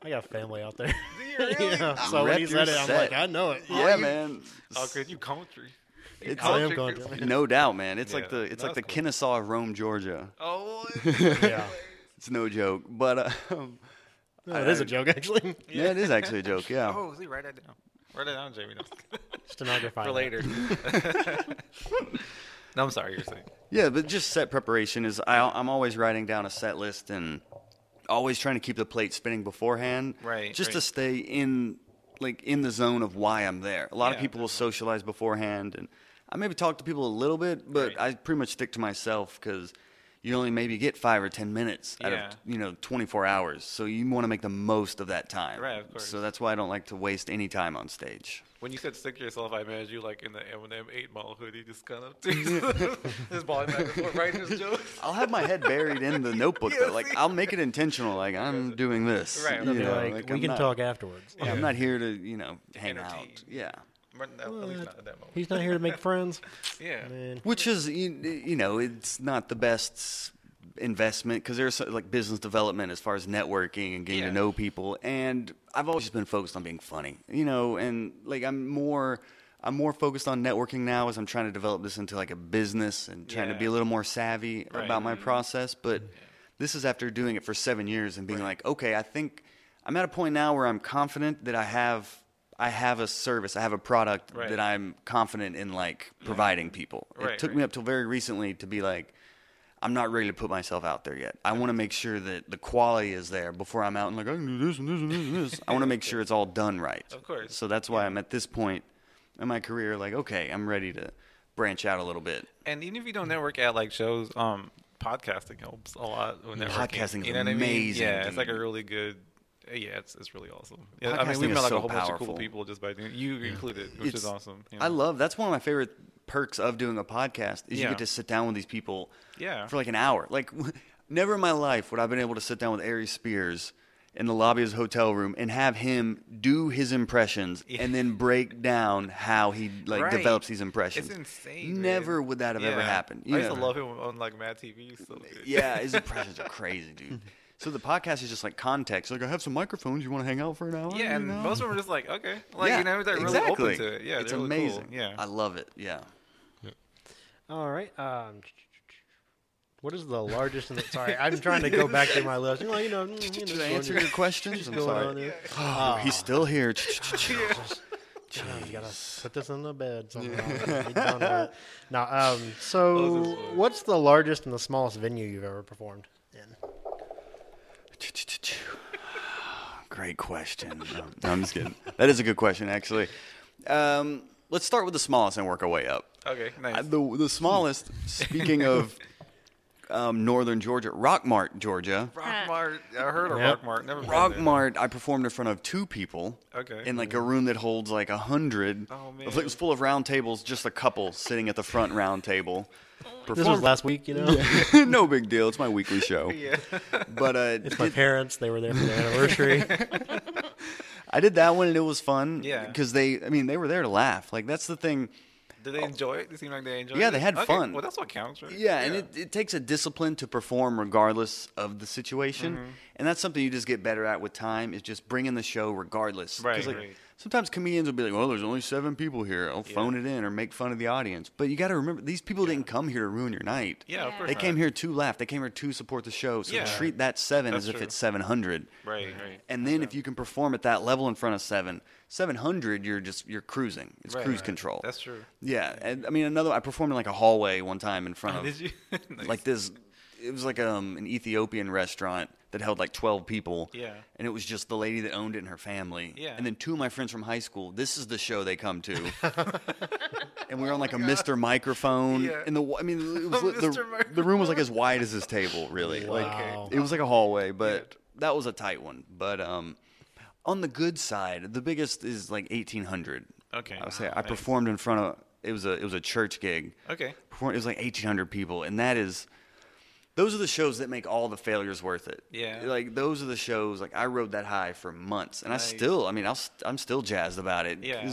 I got family out there. Do you really? yeah. So when he Rep your said it, I'm set. like, I know it. Yeah, man. Oh, cause you country. You It's I am country. country. No doubt, man. It's Yeah, like the it's like the cool. Kennesaw of Rome, Georgia. Oh. Yeah. It's no joke, but um, No, it is a joke, actually. yeah, it is actually a joke. Yeah. Oh, see, write that down. Write that down, Jamie. No. Stenography. For later. no, I'm sorry. You're saying. Yeah, but just set preparation is I, I'm always writing down a set list and always trying to keep the plate spinning beforehand. Right, Just to stay in like in the zone of why I'm there. A lot of Yeah, people will socialize beforehand, and I maybe talk to people a little bit, but Right. I pretty much stick to myself because you only maybe get five or ten minutes out Yeah. of you know 24 hours. So you want to make the most of that time. Right, of course. So that's why I don't like to waste any time on stage. When you said stick to yourself, I imagined you like in the Eminem Eight Mile hoodie, just kind of his body back and forth, writing his jokes. I'll have my head buried in the notebook Yeah, though. Like see? I'll make it intentional. Like I'm doing this. Right, you know, like, like, we I'm can not- talk afterwards. I'm not here to, you know, hang out. Entertain. Yeah. But at least not at that moment. He's not here to make friends. Yeah. Man. Which is, you, you know, it's not the best investment because there's like business development as far as networking and getting Yeah. to know people. And I've always just been focused on being funny, you know, and like I'm more. I'm more focused on networking now as I'm trying to develop this into like a business and trying to be a little more savvy Right. about my mm-hmm. process. But this is after doing it for seven years and being like, okay, I think I'm at a point now where I'm confident that I have I have a service, I have a product Right. that I'm confident in like providing people. Right, it took right. me up till very recently to be like, I'm not ready to put myself out there yet. I want to make sure that the quality is there before I'm out and like I can do this and this and this and this. I want to make sure it's all done right. Of course. So that's why I'm at this point in my career, like, okay, I'm ready to branch out a little bit. And even if you don't network at like shows, um, podcasting helps a lot. With networking. Podcasting is you know what I mean? amazing, Yeah, it's like a really good. Uh, yeah, it's it's really awesome. Yeah, I mean, we met like so a whole bunch of cool people just by doing you included, which It's- is awesome. you I love that's one of my favorite perks of doing a podcast is you get to sit down with these people Yeah. for like an hour. Like never in my life would I've been able to sit down with Ari Spears in the lobby of his hotel room and have him do his impressions Yeah. and then break down how he like Right. develops these impressions. It's insane. Never man. would that have ever Yeah. happened. I You used to love him on like Mad TV. So. Yeah, his impressions are crazy, dude. So the podcast is just like context. Like I have some microphones. You want to hang out for an hour? Yeah, you and know? most of them are just like, okay, like yeah, you know, they're really open to it. Yeah, it's really amazing. Cool. Yeah, I love it. Yeah. All right. Um, what is the largest? In the, sorry, I'm trying to go back to my list. You know, you know, you know, Did I going- answer your questions? I'm sorry. on. Oh, he's still here. God, you gotta put this in the bed somehow. Be done with it. Now, um, so what's the largest and the smallest venue you've ever performed in? Great question. No, I'm just kidding. That is a good question, actually. Um, let's start with the smallest and work our way up. okay, nice. Uh, the the smallest. Speaking of um, northern Georgia, Rockmart, Georgia. Rockmart, I heard of Yep. Rockmart. Never been there. Rockmart, I performed in front of two people. Okay. In like a room that holds like a hundred. Oh, man. It was full of round tables, just a couple sitting at the front round table. This was Performed- last week, you know. no big deal. It's my weekly show. Yeah. But uh, It's my did- parents. They were there for the anniversary. I did that one and it was fun. Yeah. Because they, I mean, they were there to laugh. Like that's the thing. Did they enjoy it? It seemed like they enjoyed it. Yeah, they had Okay, fun. Well, that's what counts, right? Yeah, and it, it takes a discipline to perform regardless of the situation, Mm-hmm. and that's something you just get better at with time. Is just bringing the show regardless. Right, like, right. Sometimes comedians will be like, "Well, there's only seven people here. I'll phone it in or make fun of the audience." But you got to remember, these people didn't come here to ruin your night. Yeah, Yeah. course. They not. came here to laugh. They came here to support the show. So Yeah. treat that seven That's as if it's seven hundred. Right, right. And then if you can perform at that level in front of seven, seven hundred, you're just you're cruising. It's Right, cruise right. control. That's true. Yeah, and I mean another. I performed in like a hallway one time in front of Did you? Nice. like this. It was like um, an Ethiopian restaurant that held like twelve people. Yeah. and it was just the lady that owned it and her family. Yeah. and then two of my friends from high school. This is the show they come to. and we were on like a Oh Mr. Microphone. Yeah. And the I mean, it was, the, the room was like as wide as this table. Really, Wow. like it was like a hallway, but that was a tight one. But um, on the good side, the biggest is like eighteen hundred. Okay. I would say I Nice. performed in front of it was a it was a church gig. Okay. Performed, it was like eighteen hundred people, and that is those are the shows that make all the failures worth it. Yeah. like those are the shows. Like I rode that high for months, and. I still, I mean, I'll, I'm still jazzed about it. Yeah.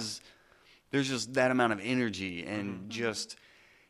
there's just that amount of energy, and Mm-hmm. just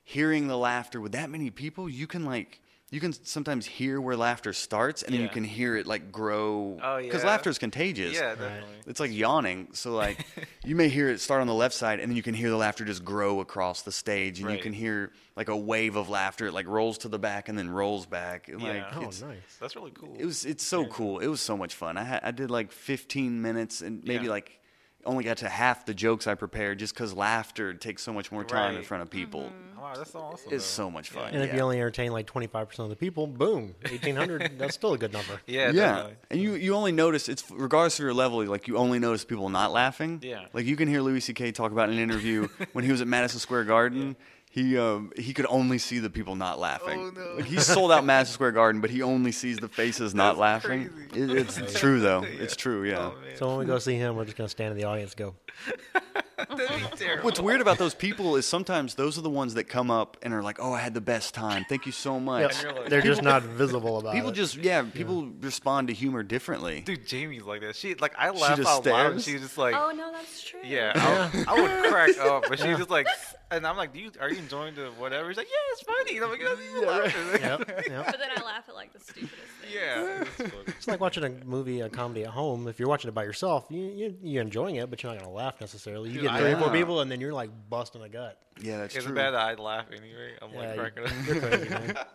hearing the laughter with that many people, you can like. You can sometimes hear where laughter starts, and then you can hear it like grow. Oh, Because yeah. laughter is contagious. Yeah, definitely. It's like yawning. So like you may hear it start on the left side and then you can hear the laughter just grow across the stage and Right. you can hear like a wave of laughter. It like rolls to the back and then rolls back. And, Like Yeah. oh, it's, nice. That's really cool. it was it's so cool. It was so much fun. I had, I did like 15 minutes and maybe Yeah. like only got to half the jokes I prepared just because laughter takes so much more time in front of people. Mm-hmm. Wow, that's awesome. It's though. so much fun. And if yeah. you only entertain like 25% of the people, boom, 1800, that's still a good number. Yeah, yeah, definitely. and you you only notice it's regardless of your level. Like you only notice people not laughing. Yeah. Like you can hear Louis C.K. talk about in an interview when he was at Madison Square Garden. He um, he could only see the people not laughing. Oh, no. Like he sold out Madison Square Garden, but he only sees the faces not laughing. It, it's true though. It's true. Yeah. Oh. So when we go see him, we're just going to stand in the audience and go, That'd be terrible. What's weird about those people is sometimes those are the ones that come up and are like, "Oh, I had the best time. Thank you so much." Yep. like- They're just not visible about People it. just yeah, people respond to humor differently. Dude, Jamie's like that. She like I laugh just out loud. And she's just like, Oh no, that's true. yeah, I, I would crack up, but she's just like, and I'm like, do you are you enjoying the whatever? She's like, yeah, it's funny. And I'm like, yeah, you laughing. Yep, yep. But then I laugh at like the stupidest thing. yeah. it's. It's like watching a movie, a comedy at home. If you're watching it by yourself, you, you you're enjoying it, but you're not gonna laugh necessarily. You Dude, get I- three or four Yeah. people, and then you're like busting a gut. Yeah, that's It's true. bad that I laugh anyway. I'm Yeah, like you- cracking up. you're crazy, man.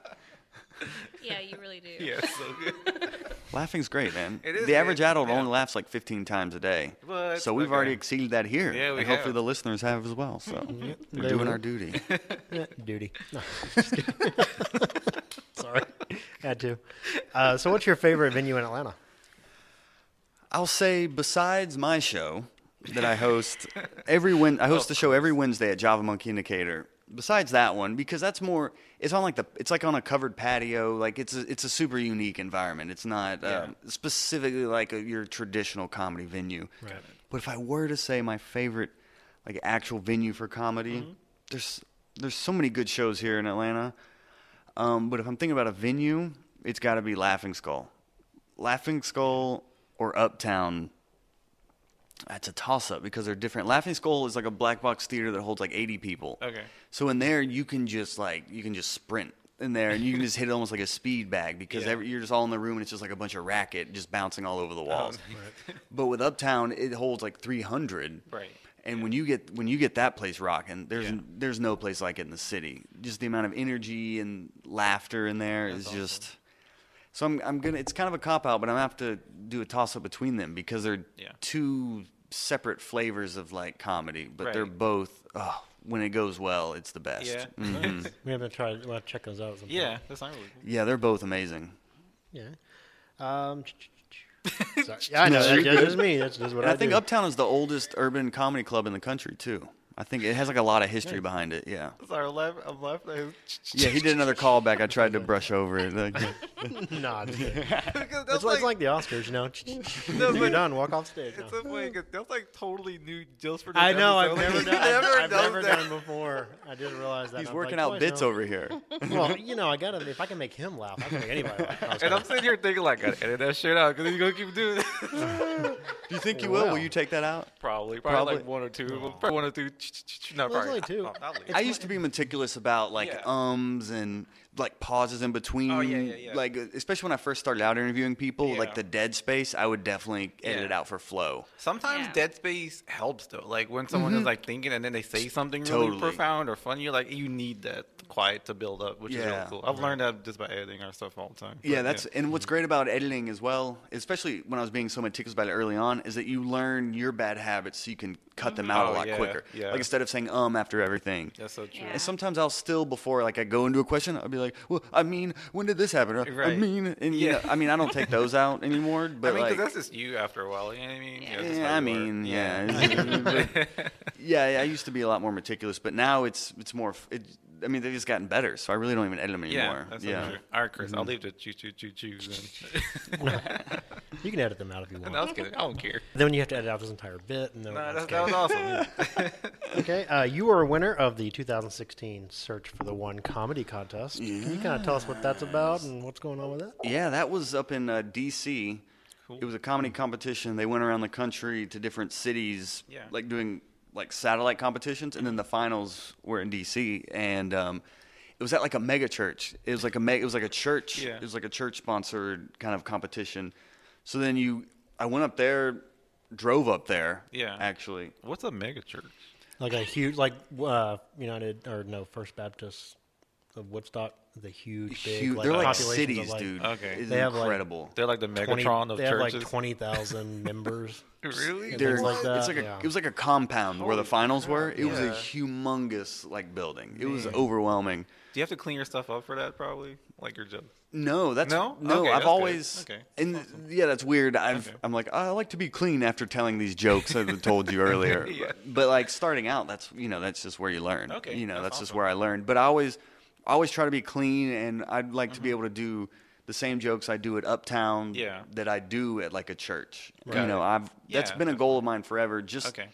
Yeah, you really do. yeah, it's so good. Laughing's great, man. It is the average good, adult yeah. only laughs like 15 times a day. But, so we've okay. already exceeded that here. Yeah, we and hopefully have. the listeners have as well. So we're they doing will. our duty. Yeah, duty. No, just kidding. Sorry, had to. Uh, so, what's your favorite venue in Atlanta? I'll say besides my show that I host every Wed, I host the show every Wednesday at Java Monkey in Decatur. Besides that one, because that's more, it's on like the, it's like on a covered patio. Like it's a, it's a super unique environment. It's not um, specifically like a, your traditional comedy venue. Right. But if I were to say my favorite, like actual venue for comedy, Mm-hmm. there's there's so many good shows here in Atlanta. Um, but if I'm thinking about a venue, it's got to be Laughing Skull. Laughing Skull or Uptown. That's a toss up because they're different. Laughing Skull is like a black box theater that holds like 80 people. Okay. So in there, you can just like you can just sprint in there, and you can just hit it almost like a speed bag because Yeah. every, you're just all in the room, and it's just like a bunch of racket just bouncing all over the oh, walls. Oh, But with Uptown, it holds like 300. Right. And when you get when you get that place rocking, there's Yeah. there's no place like it in the city. Just the amount of energy and laughter in there is That's awesome. just. So I'm I'm gonna. It's kind of a cop out, but I'm gonna have to do a toss up between them because they're Yeah. two separate flavors of like comedy, but they're both. Oh, when it goes well, it's the best. Yeah. Mhm. We haven't tried. We'll have to check those out. sometime. Yeah, that's not really cool. yeah, they're both amazing. Yeah. Um. Yeah, I know. That's just, that's me. That's just what And I, I think do. Uptown is the oldest urban comedy club in the country too. I think it has like a lot of history behind it. Yeah. Sorry, I'm laughing. I'm laughing. Yeah, he did another callback. I tried to brush over it. Like, nah, just kidding. Because It's, like, it's like the Oscars, you know. You're like- done. Walk off stage. It's No. so funny 'cause that's like totally new just for this I know. I've never done. he I've, never I've does never that. done before. I didn't realize that. he's I'm working like, out twice bits now. over here. Well, you know, I gotta. If I can make him laugh, I can make anybody laugh. And I'm sitting here thinking like, I gotta edit that shit out because he's gonna keep doing it. Do you think you will? Will you take that out? probably, probably, Probably. like one or two. Probably one or two. No, There's probably only two. Oh, I'll- I'll. I used to be meticulous about like Yeah. ums and like pauses in between. Oh, yeah, yeah, yeah. Like especially when I first started out interviewing people, Yeah. like the dead space, I would definitely edit Yeah. it out for flow. Sometimes Yeah. dead space helps though. Like when someone is like thinking and then they say something really profound or funny, you're like you need that quiet to build up, which is really cool. I've learned that just by editing our stuff all the time. Yeah, But, that's and what's great about editing as well, especially when I was being so meticulous about it early on, is that you learn your bad habits so you can cut them out Oh, a lot yeah, quicker. yeah. Like instead of saying um after everything. that's so true. Yeah. And sometimes I'll still before like I go into a question, I'll be like, "Well, I mean, when did this happen?" Or, I mean, and you Yeah. know, I mean, I don't take those out anymore. But I mean, like, that's just you after a while. You know what I mean? Yeah. that's yeah, I mean, yeah, but- yeah, I used to be a lot more meticulous, but now it's it's more. It, I mean, they've just gotten better, so I really don't even edit them yeah, anymore. that's yeah, true. All right, Chris, I'll leave the choo choo choo choos. You can edit them out if you want. No, I was kidding. I don't care. Then you have to edit out this entire bit. And then No, that's that, that was awesome. Okay, uh, you were a winner of the 2016 Search for the One comedy contest. Can you kind of tell us what that's about and what's going on with it? Yeah, that was up in uh, D.C. Cool. It was a comedy competition. They went around the country to different cities, Yeah. like doing like satellite competitions, and then the finals were in D.C. And um, it was at like a mega church. It was like a me- it was like a church. Yeah. It was like a church sponsored kind of competition. So then you, I went up there, drove up there. Yeah. actually. What's a mega church? Like a huge, like uh, United or no First Baptist of Woodstock, the huge, big, Huge, like, they're like populations of, cities, like, dude. Okay. It's They have, like, incredible. They're like the 20 Megatron of they have churches. like twenty thousand members. really? and They're- things like that. it's like a, yeah. it was like a compound where the finals crap, were. It was a yeah. humongous like building. It was overwhelming. Do you have to clean your stuff up for that? Probably. Like your joke. No, that's No? no. Okay, I've that's good. always Okay, and yeah, that's weird. I've Okay. I'm like "Oh, I like to be clean after telling these jokes I've told you earlier. Yeah. but, but, like starting out, that's you know that's just where you learn. Okay, you know that's that's, just awesome. where I learned. But I always I always try to be clean, and I'd like to be Mm-hmm. able to do the same jokes I do at Uptown Yeah. that I do at like a church. Got You know. I've that's Yeah, been a goal of mine forever. Just Okay.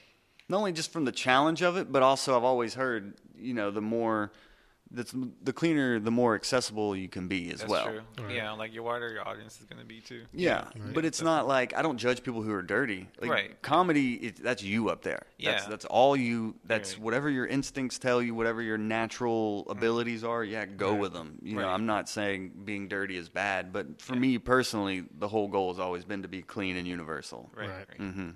not only just from the challenge of it, but also I've always heard, you know, the more that's the cleaner, the more accessible you can be as That's well. true. Yeah, like your wider your audience is gonna be too. Yeah, but it's not like I don't judge people who are dirty. Like Right. comedy, it, that's you up there. That's, Yeah. that's all you. That's Right. whatever your instincts tell you, whatever your natural abilities are. Yeah, go with them. You know, I'm not saying being dirty is bad, but for me personally, the whole goal has always been to be clean and universal. Right. Right. right. Mm-hmm.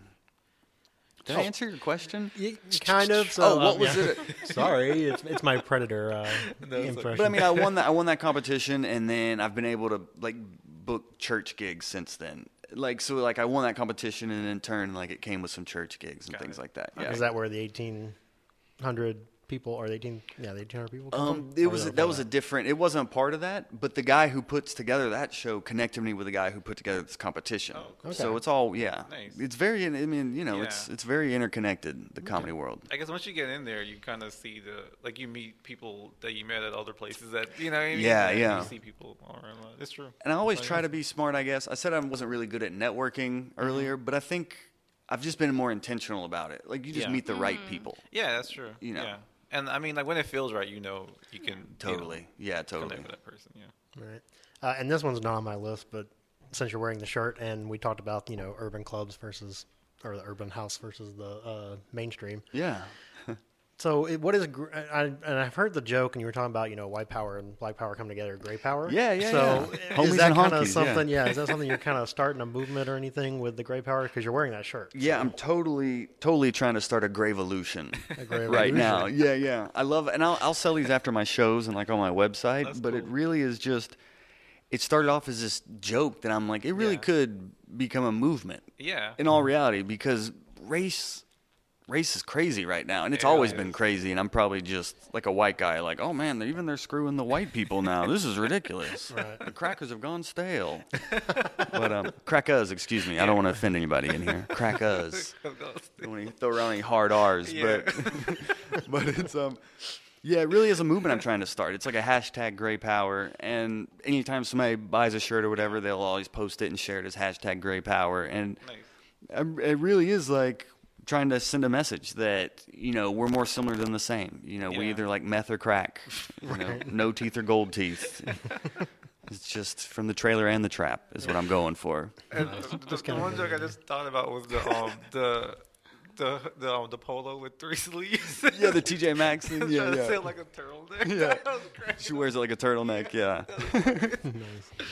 Did I answer your question? kind of. So, Oh, what um, was yeah. it? Sorry, it's, it's my predator uh, No, it's impression. But I mean, I won that. I won that competition, and then I've been able to like book church gigs since then. Like so, like I won that competition, and in turn, like it came with some church gigs and Got things it. like that. Yeah. is that where the eighteen hundred people or the eighteen? Yeah, the eighteen hundred people. come Um, it was that was a different. It wasn't a part of that, but the guy who puts together that show connected me with the guy who put together this competition. Oh, So Okay. it's all yeah. Nice. It's very. I mean, you know, it's Yeah. it's very interconnected. The comedy world. I guess once you get in there, you kind of see the like you meet people that you met at other places that you know. What I mean? Yeah, And yeah. You see people all around. It's true. And I always Like, try to be smart, I guess. I said I wasn't really good at networking Mm-hmm. earlier, but I think I've just been more intentional about it. Like you just Yeah. meet the right people. Yeah, that's true. You know. Yeah. And I mean, like when it feels right, you know, you can you know, Totally. Yeah, totally. connect with that person. Yeah. Right. Uh, and this one's not on my list, but since you're wearing the shirt and we talked about, you know, urban clubs versus, or the urban house versus the uh, mainstream. Yeah. So it, what is, gr- I, and I've heard the joke and you were talking about, you know, white power and black power come together, gray power. Yeah, yeah, So yeah. is Homies that kind of something, yeah. is that something you're kind of starting a movement or anything with the gray power? Because you're wearing that shirt. Yeah, I'm totally, totally trying to start a Grayvolution A gray right now. Yeah, yeah. I love, and I'll, I'll sell these after my shows and like on my website. That's but it really is just. It started off as this joke that I'm like, it really Yeah. could become a movement. Yeah. In all reality, because race, race is crazy right now, and it's It always really been crazy. And I'm probably just like a white guy, like, oh man, they're, even they're screwing the white people now. This is ridiculous. The crackers have gone stale. but um, crackers, excuse me. I don't want to offend anybody in here. Crackers. Don't want to throw around any hard R's, Yeah. but but it's um yeah, it really is a movement I'm trying to start. It's like a hashtag Gray Power, and anytime somebody buys a shirt or whatever, they'll always post it and share it as hashtag Gray Power, and Nice. it really is like trying to send a message that you know we're more similar than the same. You know, we either like meth or crack. You know, no teeth or gold teeth. it's just from the trailer and the trap is what I'm going for. And the, the one joke I just thought about was the um the the the um, the polo with three sleeves. Yeah, the TJ Maxx thing. Trying Yeah, to yeah. say like a turtleneck. Yeah. That was. She wears it like a turtleneck, yeah.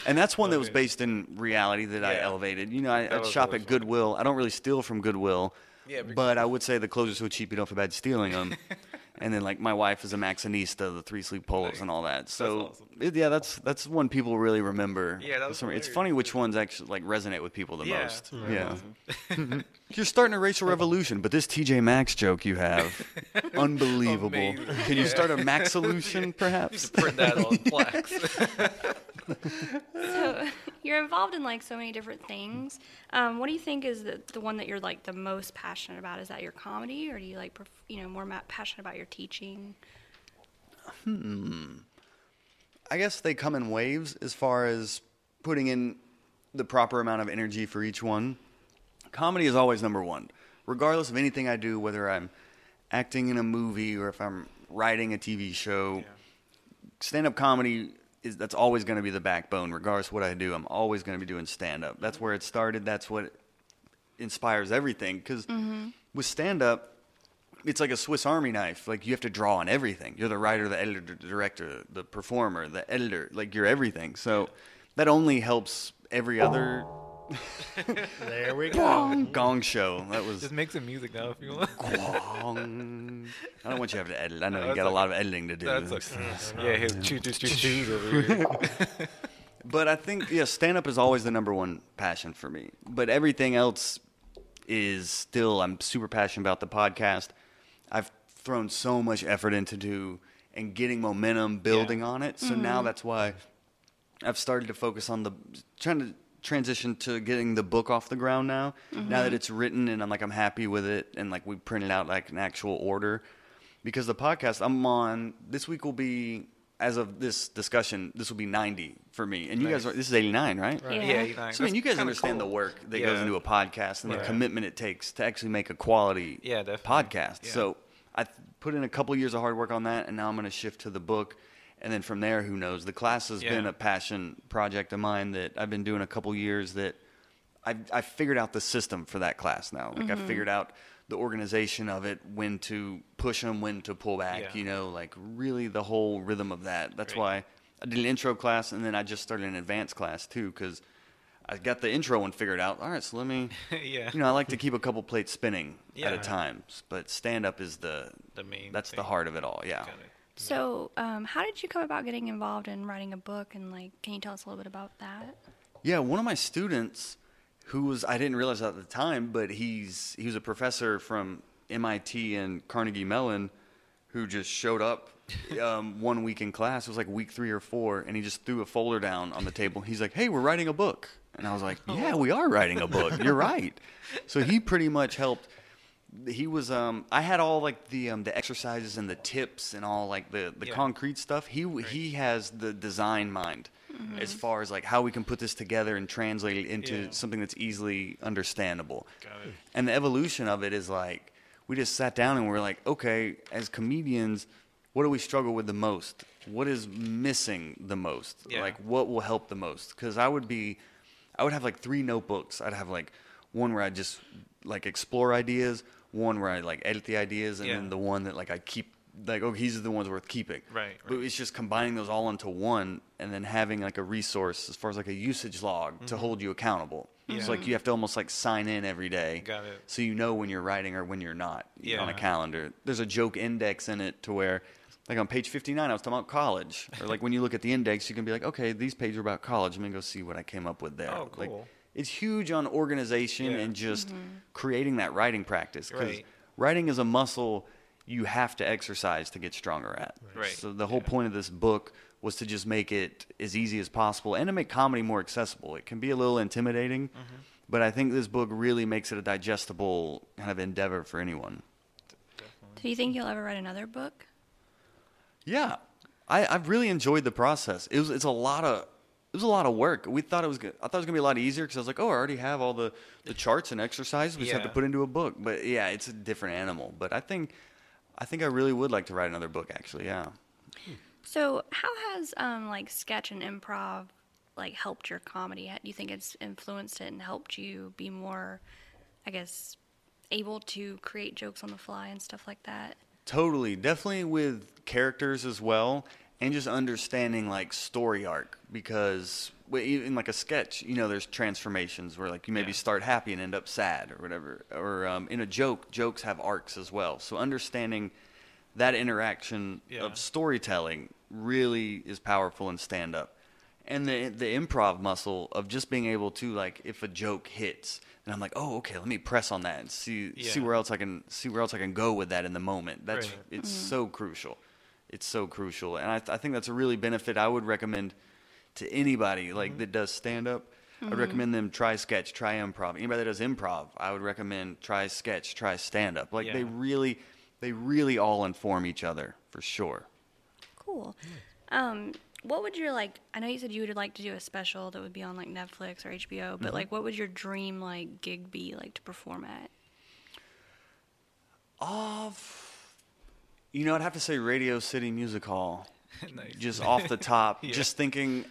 And that's one that was based in reality that I elevated. You know, I, I shop really at Goodwill. I don't really steal from Goodwill, Yeah, but I would say the clothes are so cheap you don't feel bad stealing them. and then like my wife is a Maxxinista, the three sleep polos and all that. So awesome. it- yeah, that's that's one people really remember. Yeah, that was It's funny which ones actually like resonate with people the Yeah. most. Yeah. awesome. You're starting a racial revolution, but this TJ Maxx joke you have, unbelievable. Amazing. Can you Yeah. start a Max solution, perhaps? Print that on plaques. So you're involved in like so many different things. Um, what do you think is the, the one that you're like the most passionate about? Is that your comedy, or do you like pref- you know more ma- passionate about your teaching? Hmm. I guess they come in waves as far as putting in the proper amount of energy for each one. Comedy is always number one, regardless of anything I do, whether I'm acting in a movie or if I'm writing a TV show. Stand up comedy is that's always going to be the backbone, regardless of what I do. I'm always going to be doing stand up. That's where it started. That's what inspires everything. Because mm-hmm. with stand up, it's like a Swiss Army knife. Like you have to draw on everything. You're the writer, the editor, the director, the performer, the editor. Like you're everything. So that only helps every other There we go. gong gong show. That was Just make some music now if you want. gong. I don't want you to have to edit. I know No, you that's got a lot of editing to do. That's okay. yeah, his choo choo choo choos over here. But I think yeah, stand up is always the number one passion for me. But everything else is still I'm super passionate about the podcast. I've thrown so much effort into do and getting momentum, building on it. So now mm-hmm. that's why I've started to focus on the trying to transition to getting the book off the ground now. Now that mm-hmm. it's written and I'm like I'm happy with it and like we printed out like an actual order because the podcast I'm on this week will be as of this discussion, this will be 90 for me. And you guys are, this is 89, right? Yeah. Yeah, you know, So, I mean, you guys understand cool. the work that Yeah. goes into a podcast and the commitment it takes to actually make a quality Yeah, definitely. podcast. Yeah. So I put in a couple years of hard work on that, and now I'm going to shift to the book. And then from there, who knows? The class has been a passion project of mine that I've been doing a couple years that I've, I figured out the system for that class now. Like I mm-hmm. figured out the organization of it, when to push them, when to pull back. Yeah. You know, like really the whole rhythm of that. That's Great. why I did an intro class, and then I just started an advanced class too, because I got the intro one figured out. All right, so let me. yeah. You know, I like to keep a couple plates spinning at Yeah. a time, but stand up is the The main That's the heart of it all. Yeah. Got it. So, um, how did you come about getting involved in writing a book? And like, can you tell us a little bit about that? Yeah, one of my students, who was I didn't realize at the time, but he's he was a professor from MIT and Carnegie Mellon, who just showed up um, one week in class. It was like week three or four, and he just threw a folder down on the table. He's like, "Hey, we're writing a book," and I was like, "Yeah, we are writing a book. You're right." So he pretty much helped. He was um I had all like the um the exercises and the tips and all like the the Yeah. concrete stuff. He he has the design mind as far as like how we can put this together and translate it into Yeah. something that's easily understandable. Got it. And the evolution of it is like we just sat down and we're like, okay, as comedians, what do we struggle with the most? What is missing the most? Yeah. Like what will help the most? Cuz I would be I would have like three notebooks. I'd have like one where I just like explore ideas, one where I like edit the ideas, and Yeah. then the one that like I keep like oh these are the ones worth keeping. Right, But it's just combining those all into one, and then having like a resource as far as like a usage log to hold you accountable. Mm-hmm. Yeah. It's like you have to almost like sign in every day, Got it. so you know when you're writing or when you're not Yeah. on a calendar. There's a joke index in it to where. Like on page 59, I was talking about college. Or like when you look at the index, you can be like, okay, these pages are about college. Let me go see what I came up with there. Oh, Like, cool. it's huge on organization Yeah. and just creating that writing practice. Because Right. writing is a muscle you have to exercise to get stronger at. Right. So the whole Yeah. point of this book was to just make it as easy as possible and to make comedy more accessible. It can be a little intimidating, Mm-hmm. but I think this book really makes it a digestible kind of endeavor for anyone. Do you think you'll ever write another book? Yeah, I, I've really enjoyed the process. It was it's a lot of it was a lot of work. We thought it was good. I thought it was gonna be a lot easier because I was like, oh, I already have all the the charts and exercises. We just have to put into a book. But yeah, it's a different animal. But I think I think I really would like to write another book. Actually, yeah. So, how has um, like sketch and improv like helped your comedy? Do you think it's influenced it and helped you be more, I guess, able to create jokes on the fly and stuff like that? Totally, definitely with characters as well, and just understanding like story arc because well, in like a sketch, you know, there's transformations where like you maybe Yeah. start happy and end up sad or whatever, or um, in a joke, jokes have arcs as well. So understanding that interaction Yeah. of storytelling really is powerful in stand up. And the the improv muscle of just being able to like if a joke hits and I'm like, "Oh, okay, let me press on that and see see where else I can see where else I can go with that in the moment." That's Right. it's so crucial. It's so crucial. And I th- I think that's a really benefit I would recommend to anybody like Mm-hmm. that does stand up. I'd recommend them try sketch, try improv. Anybody that does improv, I would recommend try sketch, try stand up. Like they really they really all inform each other for sure. Cool. Um, what would your like? I know you said you would like to do a special that would be on like Netflix or HBO, but like, what would your dream like gig be like to perform at? Of, you know, I'd have to say Radio City Music Hall. Nice. Just off the top, Yeah. just thinking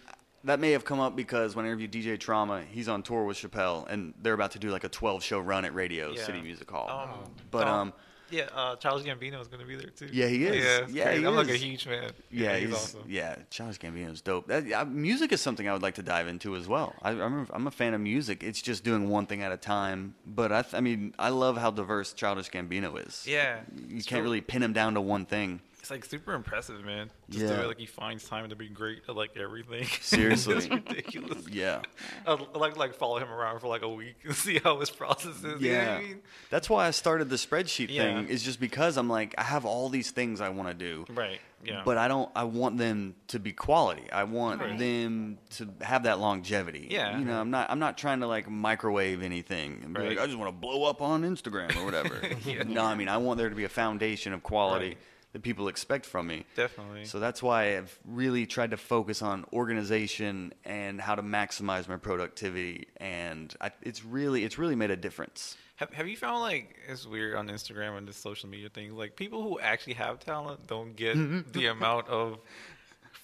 that may have come up because when I interviewed DJ Trauma, he's on tour with Chappelle, and they're about to do like a 12 show run at Radio Yeah. City Music Hall. Um, but um, um, Yeah, uh, Childish Gambino is going to be there too. Yeah, he is. Yeah, Yeah, he I'm like a huge fan. yeah, he's, he's, awesome. yeah. Childish Gambino's dope. That, uh, music is something I would like to dive into as well. I, I'm, a, I'm a fan of music. It's just doing one thing at a time. But I, th- I mean, I love how diverse Childish Gambino is. Yeah, you can't real- really pin him down to one thing. It's like super impressive, man. Just Yeah. the way like he finds time to be great at like everything. Seriously. it's ridiculous. Yeah. I'd like like follow him around for like a week and see how his process is. You know what Yeah. I mean? That's why I started the spreadsheet Yeah. thing. Is just because I'm like I have all these things I want to do. Right. Yeah. But I don't. I want them to be quality. I want Right. them to have that longevity. Yeah. You know, I'm not. I'm not trying to like microwave anything and be Right. like, I just want to blow up on Instagram or whatever. Yeah. No, I mean, I want there to be a foundation of quality Right. That people expect from me. Definitely. So that's why I've really tried to focus on organization and how to maximize my productivity, and I, it's really it's really made a difference. Have Have you found like it's weird on Instagram and the social media things? Like people who actually have talent don't get mm-hmm. the amount of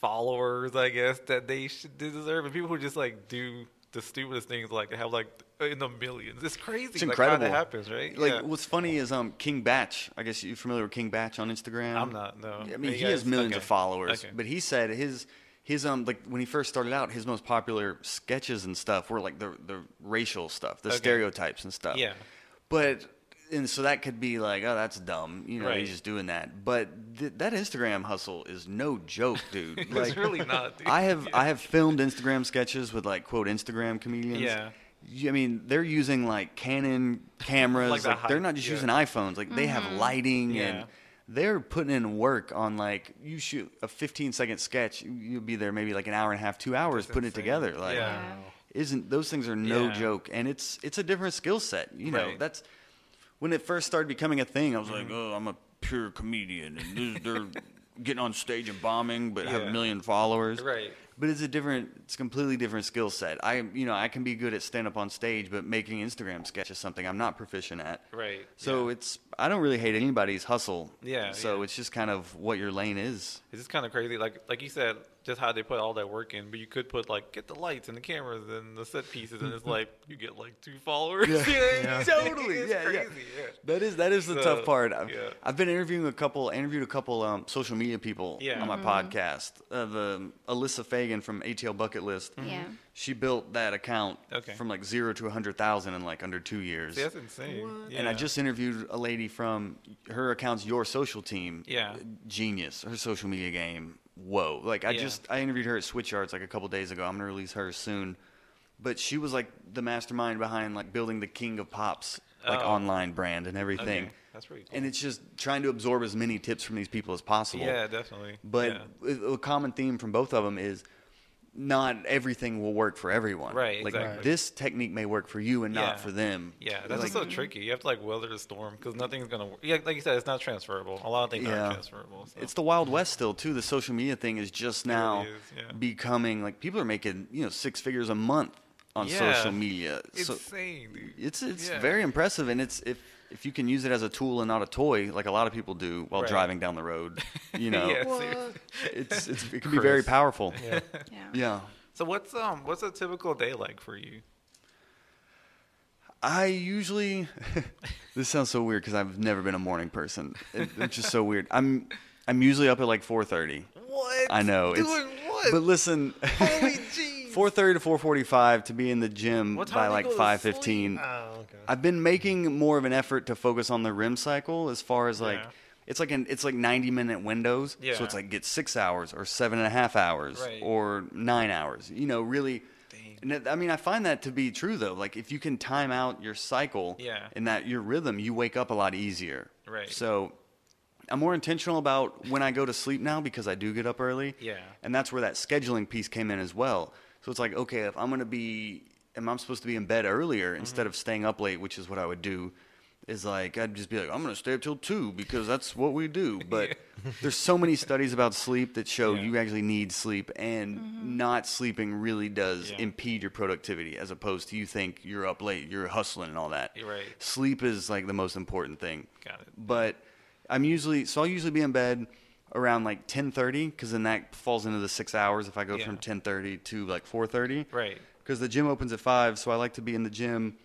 followers, I guess, that they should deserve, and people who just like do the stupidest things, like have like in the millions. It's crazy. It's like, incredible. How that happens, right? Like yeah. what's funny is um King Bach. I guess you're familiar with King Bach on Instagram. I'm not. No. I mean, he has millions okay. of followers, Okay. but he said his his um like when he first started out, his most popular sketches and stuff were like the the racial stuff, the Okay. stereotypes and stuff. Yeah. But and so that could be like, oh, that's dumb. You know, Right. he's just doing that. But th- that Instagram hustle is no joke, dude. It's Like, really not. Dude. I have Yeah. I have filmed Instagram sketches with like quote Instagram comedians. Yeah. Y- I mean, they're using like Canon cameras. Like Like, the they're not just yeah. using iPhones. Like they have lighting Yeah. and they're putting in work on like you shoot a 15 second sketch. you- You'll be there maybe like an hour and a half, two hours That's putting it insane. together. Like, Yeah. isn't those things are no Yeah. joke? And it's it's a different skill set. You know, Right. that's when it first started becoming a thing. I was like, Mm-hmm. oh, I'm a pure comedian, and this, they're getting on stage and bombing, but have Yeah. a million followers. Right. But it's a different, it's a completely different skill set. I, you know, I can be good at stand up on stage, but making Instagram sketches something I'm not proficient at. Right. So yeah. it's, I don't really hate anybody's hustle. Yeah, So yeah. it's just kind of what your lane is. It's just kind of crazy. Like like you said, just how they put all that work in. But you could put like get the lights and the cameras and the set pieces, and it's like you get like two followers. Yeah, Totally. It's Yeah, yeah. crazy. Yeah. That is that is the So, tough part. I've, yeah. I've been interviewing a couple, interviewed a couple um, social media people Yeah. on my podcast. Uh, the Alyssa Fagien from ATL Bucket List. Yeah. She built that account Okay. from like zero to a hundred thousand in like under two years. See, that's insane. And I just interviewed a lady from her account's Your Social Team. Yeah. Genius. Her social media game. Whoa. Like I Yeah. just I interviewed her at Switch Yards like a couple days ago. I'm gonna release her soon. But she was like the mastermind behind like building the King of Pops like Oh. online brand and everything. Okay. That's pretty cool. And it's just trying to absorb as many tips from these people as possible. yeah, definitely. But yeah. a common theme from both of them is not everything will work for everyone. Right, Like exactly. this technique may work for you and Yeah. not for them. Yeah, that's like, just so tricky. You have to like weather the storm because nothing's gonna. work. Yeah, like you said, it's not transferable. A lot of things Yeah. aren't transferable. So. It's the Wild West still too. The social media thing is just now is, yeah. becoming like people are making you know six figures a month on social media. So insane, dude. it's it's very impressive, and it's if if you can use it as a tool and not a toy, like a lot of people do while Right. driving down the road, you know, Yeah, it's, it's it can be very powerful. Yeah. Yeah. Yeah. So what's um what's a typical day like for you? I usually this sounds so weird because I've never been a morning person. It, it's just so weird. I'm I'm usually up at like 4:30. What? I know. Doing it's, what? But listen, Holy jeez. 4:30 to 4:45 to be in the gym What time by do you like go to 5:15. Oh, okay. I've been making more of an effort to focus on the REM cycle as far as like Yeah. it's like an it's like 90 minute windows. Yeah. So it's like get six hours or seven and a half hours Right. or nine hours. You know, really. And it- I mean, I find that to be true though. Like if you can time out your cycle Yeah. and that your rhythm, you wake up a lot easier. Right. So I'm more intentional about when I go to sleep now because I do get up early. Yeah. And that's where that scheduling piece came in as well. So it's like, okay, if I'm going to be, am I supposed to be in bed earlier Mm-hmm. instead of staying up late, which is what I would do, is like, I'd just be like, I'm going to stay up till two because that's what we do. But there's so many studies about sleep that show Yeah. you actually need sleep and not sleeping really does Yeah. impede your productivity as opposed to you think you're up late, you're hustling and all that. You're right. Sleep is like the most important thing Got it. but I'm usually so I'll usually be in bed around like 10:30 because then that falls into the six hours if I go Yeah. from 10:30 to like 4:30. Right. Because the gym opens at five, so I like to be in the gym,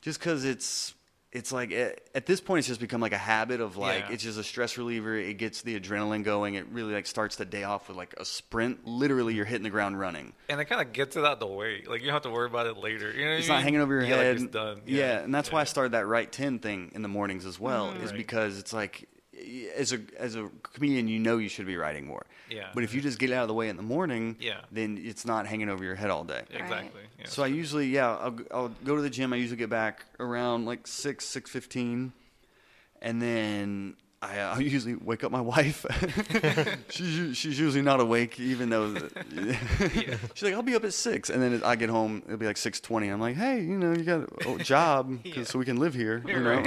just because it's it's like at, at this point it's just become like a habit of like Yeah. it's just a stress reliever. It gets the adrenaline going. It really like starts the day off with like a sprint. Literally, you're hitting the ground running. And it kind of gets it out the way. Like you don't have to worry about it later. You know It's not mean? hanging over your yeah, head. Like it's done. Yeah, and that's why I started that write ten thing in the mornings as well, is mm-hmm. Right. because it's like as a as a comedian, you know you should be writing more. Yeah. But if you just get it out of the way in the morning, Yeah. then it's not hanging over your head all day. Exactly. Yeah. So I usually, yeah, I'll, I'll go to the gym. I usually get back around like six, six fifteen, and then I uh, I usually wake up my wife. she's she's usually not awake, even though she's like, I'll be up at six, and then I get home, it'll be like six twenty. I'm like, hey, you know, you got a job, Yeah. so we can live here, you You're know. right.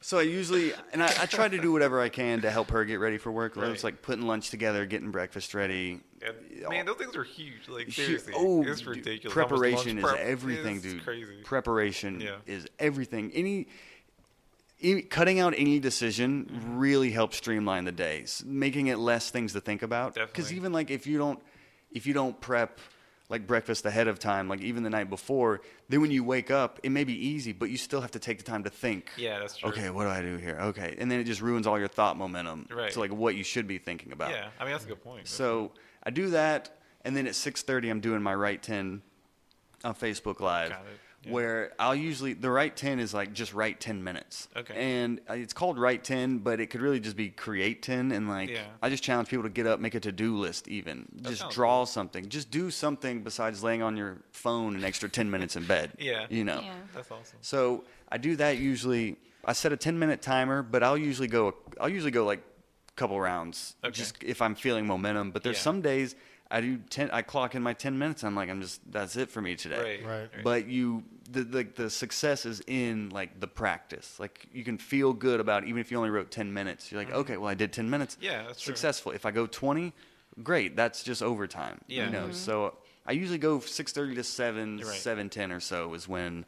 So I usually, and I, I try to do whatever I can to help her get ready for work. Whether It's like putting lunch together, getting breakfast ready. And, man, those things are huge. Like seriously, oh, it's ridiculous. Preparation is prep everything, is dude. Crazy. Preparation Yeah. is everything. Any cutting out any decision Mm-hmm. really helps streamline the days, making it less things to think about. Because even like if you don't, if you don't prep like breakfast ahead of time, like even the night before, then when you wake up, it may be easy, but you still have to take the time to think. Yeah, that's true. Okay, what do I do here? Okay, and then it just ruins all your thought momentum. Right. To like what you should be thinking about. Yeah, I mean that's a good point. So I do that, and then at six thirty, I'm doing my write ten on Facebook Live, Got it, yeah. where I'll usually the write ten is like just write ten minutes. Okay. And it's called write ten, but it could really just be create ten, and like Yeah. I just challenge people to get up, make a to do list, even just sounds draw something, just do something besides laying on your phone an extra ten minutes in bed. Yeah. You know. Yeah. that's awesome. So I do that usually. I set a ten minute timer, but I'll usually go. I'll usually go like a couple rounds, Okay. just if I'm feeling momentum. But there's Yeah. some days I do ten. I clock in my ten minutes. I'm like, I'm just that's it for me today. Right. Right. But you, the, the the success is in like the practice. Like you can feel good about it, even if you only wrote ten minutes. You're like, okay, well I did ten minutes. Mm-hmm. Yeah, that's true. successful. If I go twenty, great. That's just overtime. Yeah. You know. Mhm. So I usually go six thirty to seven, You're right. seven ten or so is when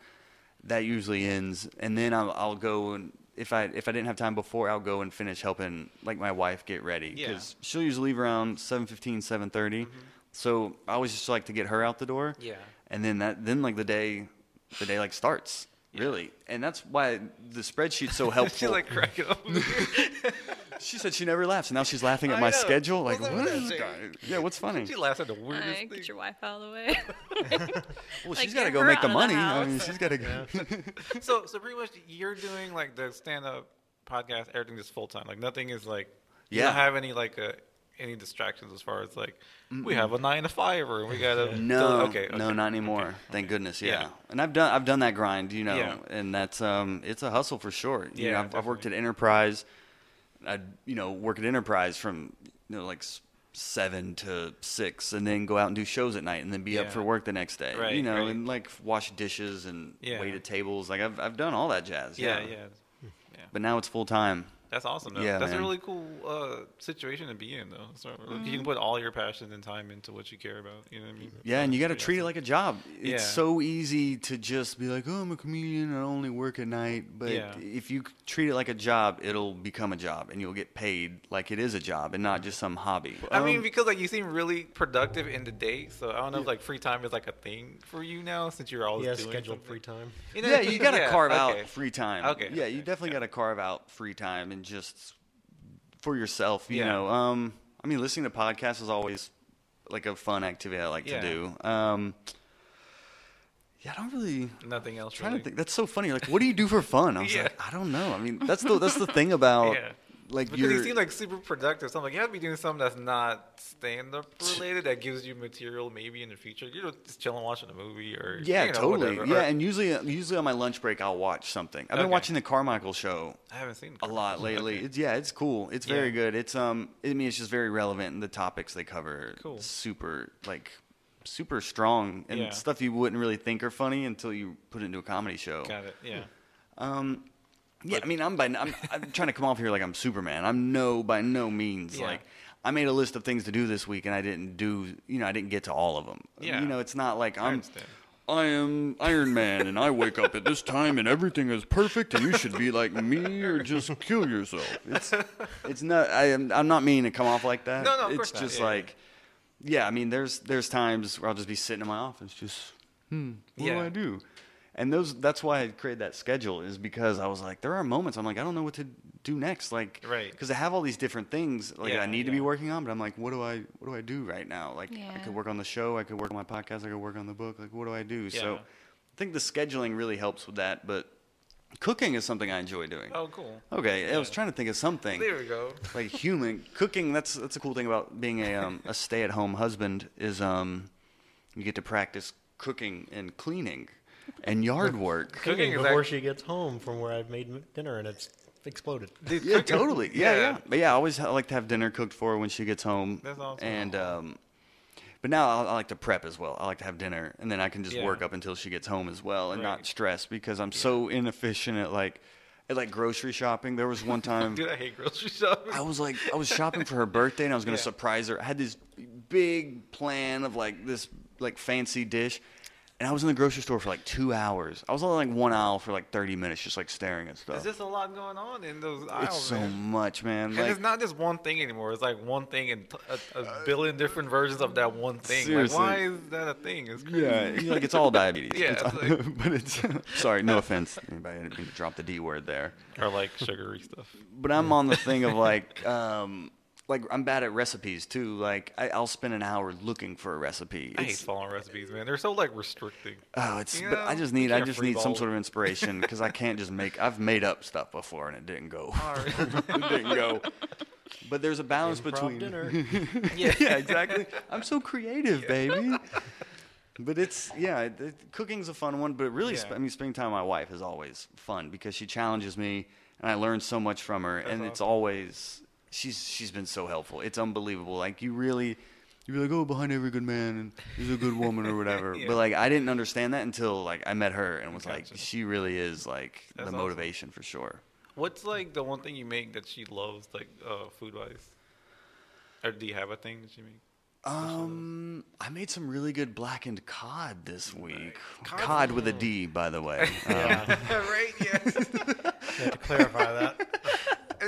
that usually ends, and then I'll, I'll go and if I if I didn't have time before, I'll go and finish helping like my wife get ready Yeah. because she'll usually leave around 7.15, 7.30. So I always just like to get her out the door. Mm-hmm. Yeah. And then that then like the day the day like starts really, and that's why the spreadsheet's so helpful. She's like cracking up. she said she never laughs, and now she's laughing at I my know. schedule. Like, What's up what with is that this guy? Yeah, what's funny? she laughs at the weirdest Uh, thing. get your wife out of the way. Well, Like, she's got to go make the out of the money. I mean, she's got to go. so so pretty much you're doing like the stand up podcast, everything is full time. Like nothing is like you Yeah. don't have any like uh, any distractions as far as like we have a nine to five or we gotta No, okay, no, not anymore. okay, Thank okay. goodness. Yeah. Yeah. and I've done I've done that grind, you know, Yeah. and that's um it's a hustle for sure. You Yeah, know, I've, I've worked at. Enterprise. I you know work at Enterprise from you know like seven to six, and then go out and do shows at night, and then be up for work the next day. Right, you know, right. and like wash dishes and Yeah. wait at tables. Like I've I've done all that jazz. Yeah, Yeah, yeah. yeah. But now it's full time. That's awesome. Though. Yeah, that's man. a really cool uh, situation to be in, though. So You can put all your passion and time into what you care about. You know what I mean? Yeah, and you got to Pretty treat it like a job. It's Yeah. so easy to just be like, "Oh, I'm a comedian. I only work at night." But Yeah. if you treat it like a job, it'll become a job, and you'll get paid like it is a job and not just some hobby. I mean, Um, because like you seem really productive in the day, so I don't know if like free time is like a thing for you now since you're always He has doing scheduled something. free time. You know yeah, you got to Yeah, carve okay. out free time. Okay, Yeah, you definitely yeah. got to carve out free time and just for yourself. You Yeah. know, um, I mean, listening to podcasts is always like a fun activity I like Yeah. to do. Um, yeah, I don't really. Nothing else. trying really. to think. That's so funny. Like, what do you do for fun? I was Yeah. like, I don't know. I mean, that's the that's the thing about Yeah. Like Because you're. seem like super productive. So I'm like, you have to be doing something that's not stand up related that gives you material maybe in the future. You're just chilling watching a movie or yeah, you know, totally. whatever. Yeah, Or- and usually usually on my lunch break I'll watch something. I've been Okay. watching the Carmichael show I haven't seen a lot lately. Okay. It's yeah, it's cool. It's very Yeah. good. It's um, I mean, it's just very relevant, and the topics they cover are Cool. super like super strong and Yeah. stuff you wouldn't really think are funny until you put it into a comedy show. Got it. Yeah. Um, yeah, I mean, I'm by I'm, I'm trying to come off here like I'm Superman. I'm no by no means Yeah. like I made a list of things to do this week and I didn't do you know I didn't get to all of them. Yeah. you know, it's not like I'm. I am Iron Man and I wake up at this time and everything is perfect and you should be like me or just kill yourself. It's it's not I am I'm not meaning to come off like that. No, no, of it's course not. just Yeah, yeah. like yeah, I mean there's there's times where I'll just be sitting in my office just hmm, what do I do? And those that's why I created that schedule is because I was like there are moments I'm like I don't know what to do next like Right. because I have all these different things like Yeah, I need to be working on but I'm like what do I what do I do right now? Like I could work on the show I could work on my podcast I could work on the book like what do I do? So I think the scheduling really helps with that but cooking is something I enjoy doing. Oh, cool. okay I was trying to think of something. There we go. like human cooking that's that's a cool thing about being a um, a stay-at-home husband is um you get to practice cooking and cleaning and yard work Cooking Cooking before act- she gets home from where I've made dinner and it's exploded. Dude, yeah cooking- totally yeah, yeah yeah. but yeah I always like to have dinner cooked for her when she gets home That's awesome. and um but now I, I like to prep as well I like to have dinner and then I can just Yeah. work up until she gets home as well and not stress because I'm so inefficient at like at like grocery shopping. There was one time Dude, I hate grocery shopping. I was like, I was shopping for her birthday, and I was gonna Yeah. surprise her. I had this big plan of like this like fancy dish, and I was in the grocery store for like two hours. I was on like one aisle for like thirty minutes, just like staring at stuff. There's just a lot going on in those aisles. It's so man. much, man. And Like, it's not just one thing anymore. It's like one thing and a billion different versions of that one thing. seriously. Like, why is that a thing? It's crazy. yeah, like it's all diabetes. Yeah, It's it's all- like- but it's sorry, no offense. Anybody I didn't mean to drop the D word there. Or like sugary stuff. But I'm on the thing of like, um, like I'm bad at recipes too. Like I, I'll spend an hour looking for a recipe. I hate following recipes, man. They're so like restricting. Oh, it's. You but I just need. I just need some sort of inspiration because I can't just make. I've made up stuff before and it didn't go. it didn't go. But there's a balance Improv between. dinner. yeah, yeah, exactly. I'm so creative, baby. But it's yeah, it, it- cooking's a fun one. But really, sp- I mean, spending time with my wife is always fun because she challenges me and I learn so much from her, and it's always she's she's been so helpful. It's unbelievable. Like you really. You'd be like, oh, behind every good man, and there's a good woman or whatever. Yeah. But like, I didn't understand that until like I met her and was like, she really is like That's the awesome. motivation for sure. What's like the one thing you make that she loves, like uh, food wise? Or do you have a thing that you make? Um, I made some really good blackened cod this week. Cod's- Cod with a D, by the way. Um, right? Have to clarify that.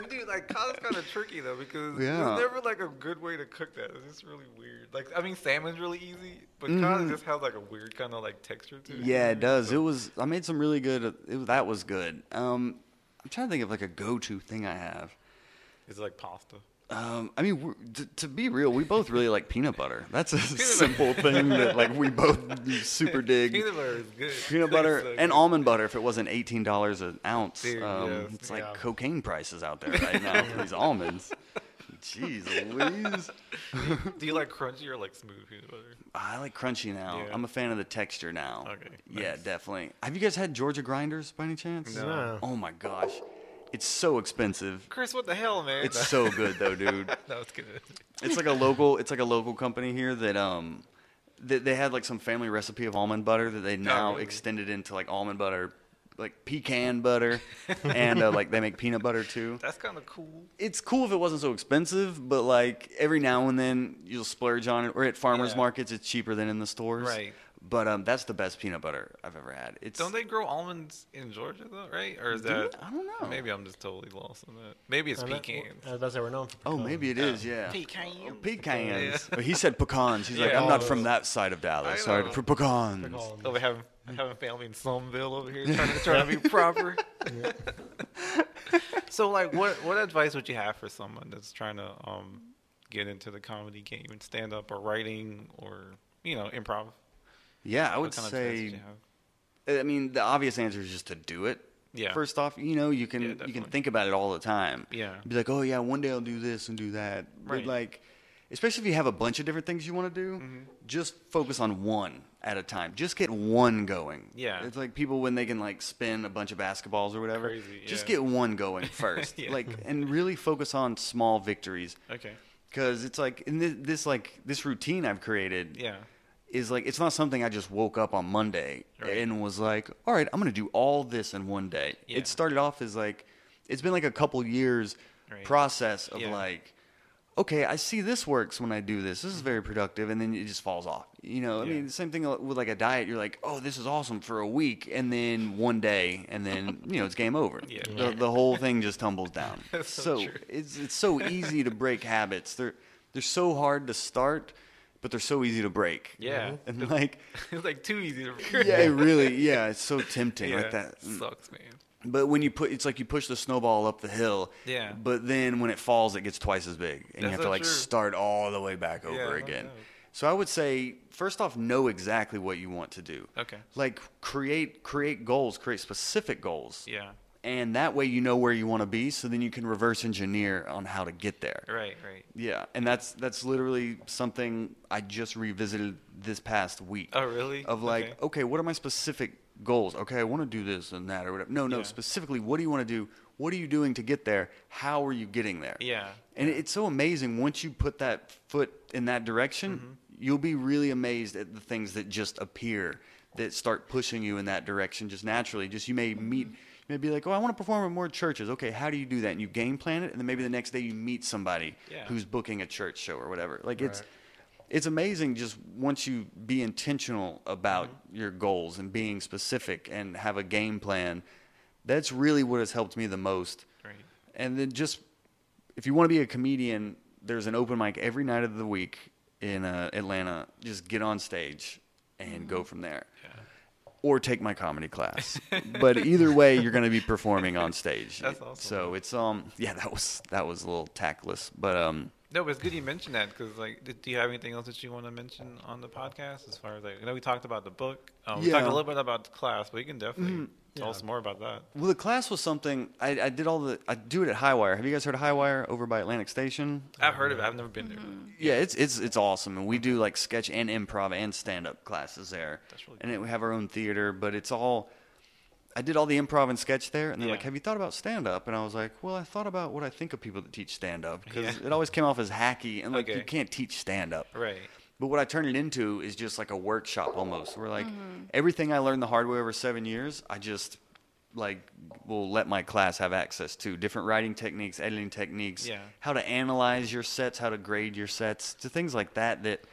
And dude, like cod's kind of tricky though because Yeah. there's never like a good way to cook that. It's just really weird. Like I mean, salmon's really easy, but Mhm. cod just has like a weird kind of like texture to it. Yeah, it does. It was. I made some really good. It, that was good. Um, I'm trying to think of like a go-to thing I have. It's like pasta. Um, I mean, to, to be real, we both really like peanut butter. That's a simple thing that like we both super dig. Peanut butter is good. Peanut butter so and good. almond butter. If it wasn't eighteen dollars an ounce, Dude, um, yes. it's like Yeah. cocaine prices out there right now for these almonds. Jeez Louise. Do you like crunchy or like smooth peanut butter? I like crunchy now. Yeah. I'm a fan of the texture now. Okay, Yeah, nice. definitely. Have you guys had Georgia grinders by any chance? No. Oh my gosh, it's so expensive. Chris, what the hell, man? It's so good though, dude. that was good. It's like a local. It's like a local company here that um, they, they had like some family recipe of almond butter that they now really? extended into like almond butter, like pecan butter, and uh, like they make peanut butter too. That's kind of cool. It's cool if it wasn't so expensive, but like every now and then you'll splurge on it. Or at farmers Yeah. markets, it's cheaper than in the stores. Right. But um, that's the best peanut butter I've ever had. It's Don't they grow almonds in Georgia though, right? Or is Do that? I don't know. Maybe I'm just totally lost on that. Maybe it's I know- pecans. I was about to say we're known for Oh, maybe it is. Yeah. Pecans. Oh, pecans. Yeah. But he said pecans. He's like, I'm not Oh, from that side of Dallas. Sorry for pecans. Pecans. Over having having family in Slumville over here, trying to trying to be proper. so, like, what what advice would you have for someone that's trying to um get into the comedy game and stand up or writing or you know improv? Yeah, I would kind of advice say. would you have? I mean, the obvious answer is just to do it. Yeah. First off, you know, you can Yeah, you can think about it all the time. Yeah. Be like, oh yeah, one day I'll do this and do that. Right. But like, especially if you have a bunch of different things you want to do, Mm-hmm. just focus on one at a time. Just get one going. Yeah. It's like people when they can like spin a bunch of basketballs or whatever. Crazy, Just get one going first. Yeah. Like, and really focus on small victories. Okay. Because it's like in this, this like this routine I've created Yeah. Is like it's not something I just woke up on Monday Right. and was like, all right, I'm gonna do all this in one day. Yeah. It started off as like it's been like a couple years Right. process of Yeah. like, okay, I see this works when I do this. This is mm-hmm. very productive, and then it just falls off. You know, I Yeah. mean, the same thing with like a diet. You're like, oh, this is awesome for a week, and then one day, and then you know it's game over. Yeah. The, the whole thing just tumbles down. So so it's it's so easy to break habits. They're they're so hard to start, but they're so easy to break. Yeah. Mm-hmm. And like, it's like too easy to. Break. Yeah, it really, yeah, it's so tempting yeah. like that. Sucks, man. But when you put, it's like you push the snowball up the hill. Yeah. But then when it falls, it gets twice as big, and you have to like true. start all the way back over Yeah, again. doubt. So I would say, first off, know exactly what you want to do. Okay. Like create create goals, create specific goals. Yeah. And that way you know where you want to be, so then you can reverse engineer on how to get there. Right. Right. Yeah, and that's that's literally something I just revisited this past week. Oh, really? Of like, Okay. okay, what are my specific goals? Okay, I want to do this and that or whatever. No, no, Yeah. specifically, what do you want to do? What are you doing to get there? How are you getting there? Yeah. And it's so amazing once you put that foot in that direction, Mm-hmm. you'll be really amazed at the things that just appear that start pushing you in that direction just naturally. Just you may meet you Maybe like, oh, I want to perform at more churches. Okay, how do you do that? And you game plan it, and then maybe the next day you meet somebody Yeah. who's booking a church show or whatever. Like it's Right. it's amazing just once you be intentional about Mm-hmm. your goals and being specific and have a game plan. That's really what has helped me the most. Right. And then just if you want to be a comedian, there's an open mic every night of the week in uh, Atlanta. Just get on stage and go from there. Or take my comedy class. but either way, you're going to be performing on stage. That's awesome. So it's um yeah that was that was a little tactless, but um No, but it's good you mentioned that because, like, did, do you have anything else that you want to mention on the podcast as far as like, I know we talked about the book, um, we talked Yeah. A little bit about the class, but you can definitely tell us more about that. well the class was something I, I did all the I do it at Highwire. Have you guys heard of Highwire over by Atlantic Station? I've heard of it. I've never been there. Mm-hmm. Yeah, it's it's it's awesome, and we do like sketch and improv and stand up classes there. That's really and it, we have our own theater, but it's all. I did all the improv and sketch there, and they're like, "Have you thought about stand up?" And I was like, "Well, I thought about what I think of people that teach stand up because Yeah. it always came off as hacky, and like you can't teach stand up." Right. But what I turned it into is just like a workshop almost. Where like mm-hmm. everything I learned the hard way over seven years, I just like will let my class have access to different writing techniques, editing techniques, Yeah. how to analyze your sets, how to grade your sets, to things like that. That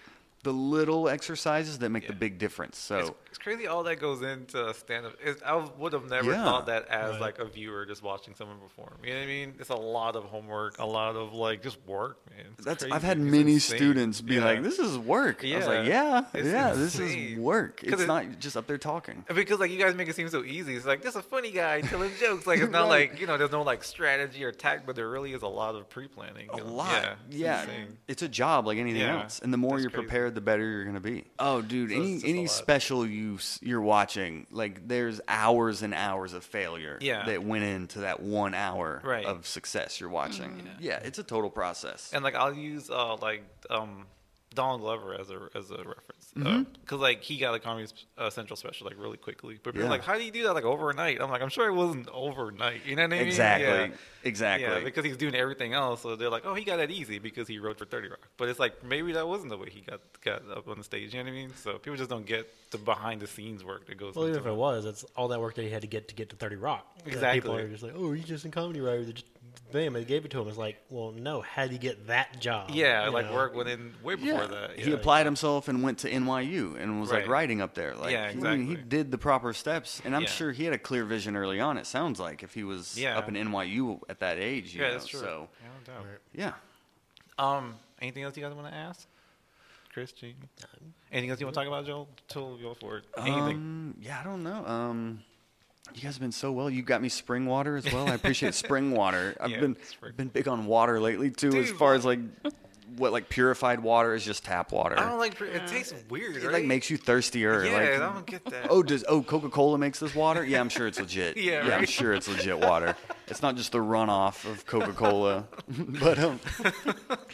the little exercises that make the big difference. So It's, it's crazy all that goes into stand up. I would have never Yeah. thought that as Right. like a viewer just watching someone perform. You know what I mean? It's a lot of homework, a lot of like just work, man. It's that's crazy. I've had It's many insane. students be Yeah. like, "This is work." I was like, Yeah. "Yeah, It's yeah, this is work. work. 'Cause It's it- not just up there talking." Because like you guys make it seem so easy. It's like this a funny guy telling jokes. Like it's not Right. like you know there's no like strategy or tact, but there really is a lot of pre-planning. A lot. Yeah. it's Yeah. insane. It's a job like anything Yeah. else. And the more That's you're crazy. prepared, the better you're going to be. Oh, dude, So any it's just a any special you s- you're watching, like there's hours and hours of failure Yeah. that went into that 1 hour Right. of success you're watching. Yeah, it's a total process. And like I'll use uh like um Donald Glover as a as a reference Mm-hmm. because like he got a Comedy uh, Central special like really quickly. But people Yeah. like, how do you do that like overnight? I'm like, I'm sure it wasn't overnight. You know what I mean? Exactly. Yeah. Exactly. Yeah, because he's doing everything else, so they're like, "Oh, he got that easy because he wrote for Thirty Rock." But it's like maybe that wasn't the way he got got up on the stage. You know what I mean? So people just don't get the behind the scenes work that goes. Well, even into if it was, it's all that work that he had to get to get to Thirty Rock. That Exactly. People are just like, "Oh, he's just a comedy writer." They just, bam, they gave it to him. It's like, well, no. How did he get that job? Yeah, You like know? work within way before yeah. that. he applied himself and went to NYU and was like Right. writing up there. Like, Yeah, I mean, he did the proper steps, and I'm Yeah. sure he had a clear vision early on. It sounds like if he was Yeah. up in NYU at that age, you Yeah, know, that's true. So Yeah, no yeah. Um, anything else you guys want to ask? Chris, Jamie? Anything else you want to talk about, Joel? Joel, go for it. Anything? Um, yeah, I don't know. Um, you guys have been so well. You got me spring water as well. I appreciate spring water. I've Yeah, been spring. been big on water lately too. as far as like what like purified water is just tap water. I don't like. It tastes weird. it right? like makes you thirstier. Yeah, like, I don't get that. Oh, does oh Coca Cola makes this water? Yeah, I'm sure it's legit. Yeah, I'm sure it's legit water. It's not just the runoff of Coca Cola. but um,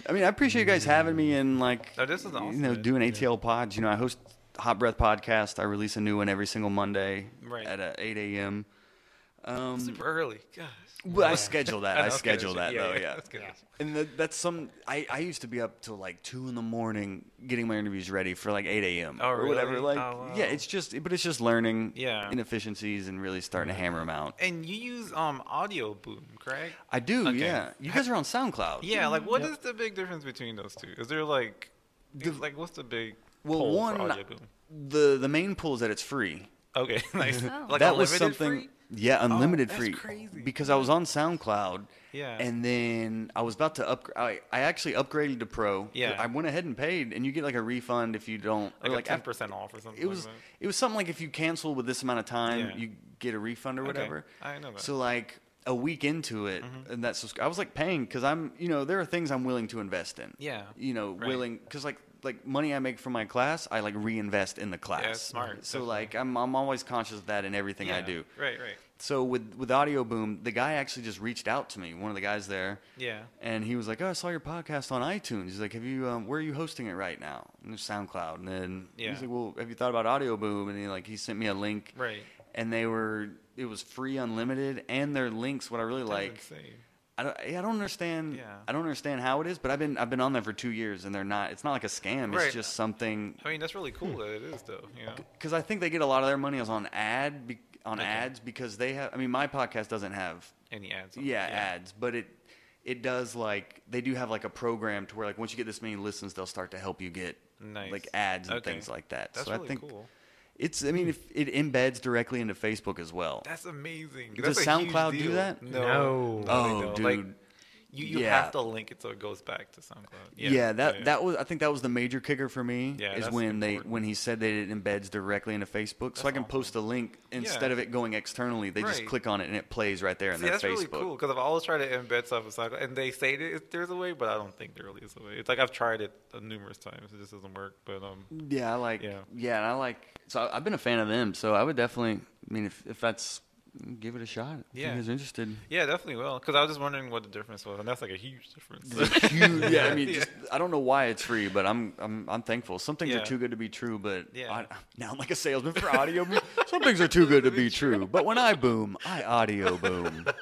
I mean, I appreciate you guys having me and like No, this is awesome. you know doing ATL pods. You know, I host Hot Breath podcast. I release a new one every single Monday Right. at uh, 8 a.m. Um, super early. Gosh. but I schedule that. I, know, okay, schedule that's- that though. Yeah. that's good. And that, that's some. I, I used to be up till like two in the morning getting my interviews ready for like eight a.m. Oh, or whatever. Like, Oh, wow. yeah, it's just, but it's just learning Yeah. inefficiencies and really starting to hammer them out. And you use um Audioboom, correct? I do, Okay. yeah. You guys are on SoundCloud. Yeah. Like, what is the big difference between those two? Is there like, like, what's the big Well, pull one, for the the main pull is that it's free. Okay, nice. Oh. Like that was something. free? Yeah, unlimited that's free. crazy. Because I was on SoundCloud. Yeah. And then I was about to upgrade. I, I actually upgraded to Pro. Yeah. I went ahead and paid, and you get like a refund if you don't. Like, or a ten af- percent off or something. It was Like it was something like if you cancel with this amount of time, Yeah. you get a refund or Okay. whatever. I know that. Mm-hmm. So like a week into it, and that's I was like paying because I'm you know there are things I'm willing to invest in. Yeah. You know, Right. willing because like like money I make from my class, I like reinvest in the class. it's smart, So definitely. like I'm I'm always conscious of that in everything yeah. I do. Right. Right. So with with Audioboom, the guy actually just reached out to me, one of the guys there. Yeah. And he was like, "Oh, I saw your podcast on iTunes." He's like, "Have you? Um, where are you hosting it right now?" And there's SoundCloud. And then Yeah. he's like, "Well, have you thought about Audioboom?" And he like he sent me a link. Right. And they were it was free, unlimited, and their links. What I really like, insane. I don't, I don't understand. Yeah. I don't understand how it is, but I've been I've been on there for two years, and they're not. It's not like a scam. Right. It's just something I mean, that's really cool that it is, though. You know. because I think they get a lot of their money is on ad. Be, on Okay. ads because they have. I mean, my podcast doesn't have Any ads? it? yeah, ads, but it it does like they do have like a program to where like once you get this many listens, they'll start to help you get Nice. like ads and Okay. things like that. That's so really I think cool. It's. I mean, if it embeds directly into Facebook as well. That's amazing. Does That's a huge SoundCloud do deal. that? No. No. Oh, don't. dude. Like, you, you Yeah. have to link it so it goes back to SoundCloud. Yeah, that yeah. that was. I think that was the major kicker for me. Yeah, is that's when they when he said that it embeds directly into Facebook, so I can awesome. post a link instead Yeah. of it going externally. They just click on it and it plays right there in See, their that's Facebook. really cool because I've always tried to embed stuff in SoundCloud, and they say that there's a way, but I don't think there really is a way. It's like I've tried it numerous times, it just doesn't work. But um, Yeah, I like. Yeah. Yeah, and I like. So I've been a fan of them. So I would definitely. I mean, if if that's give it a shot. If Yeah. you guys are interested. yeah, definitely will. Because I was just wondering what the difference was, and that's like a huge difference. It's huge. Yeah, I mean, Yeah. just, I don't know why it's free, but I'm I'm I'm thankful. Some things Yeah. are too good to be true, but Yeah. I, now I'm like a salesman for audio. Some things are too good to be true, but when I boom, I audio boom.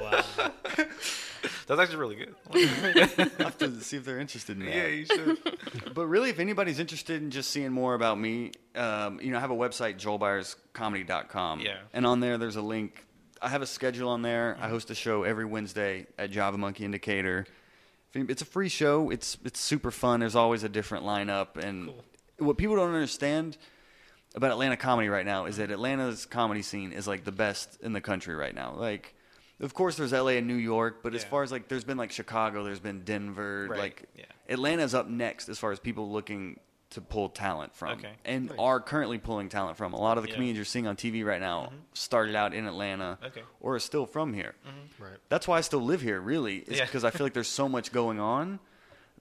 Wow. That's actually really good. I have to see if they're interested in that. yeah, you should. But really, if anybody's interested in just seeing more about me, um, you know, I have a website, joelbyarscomedy.com. Yeah. And on there, there's a link. I have a schedule on there. I host a show every Wednesday at Java Monkey in Decatur. It's a free show. It's it's super fun. There's always a different lineup. And what people don't understand about Atlanta comedy right now is that Atlanta's comedy scene is like the best in the country right now. Like, of course, there's LA and New York, but as far as like, there's been like Chicago, there's been Denver, Right. like Yeah. Atlanta's up next as far as people looking to pull talent from, Okay. and Nice. are currently pulling talent from. A lot of the Yeah. comedians you're seeing on TV right now started out in Atlanta, Okay. or are still from here. Right. That's why I still live here. Really, is Yeah. because I feel like there's so much going on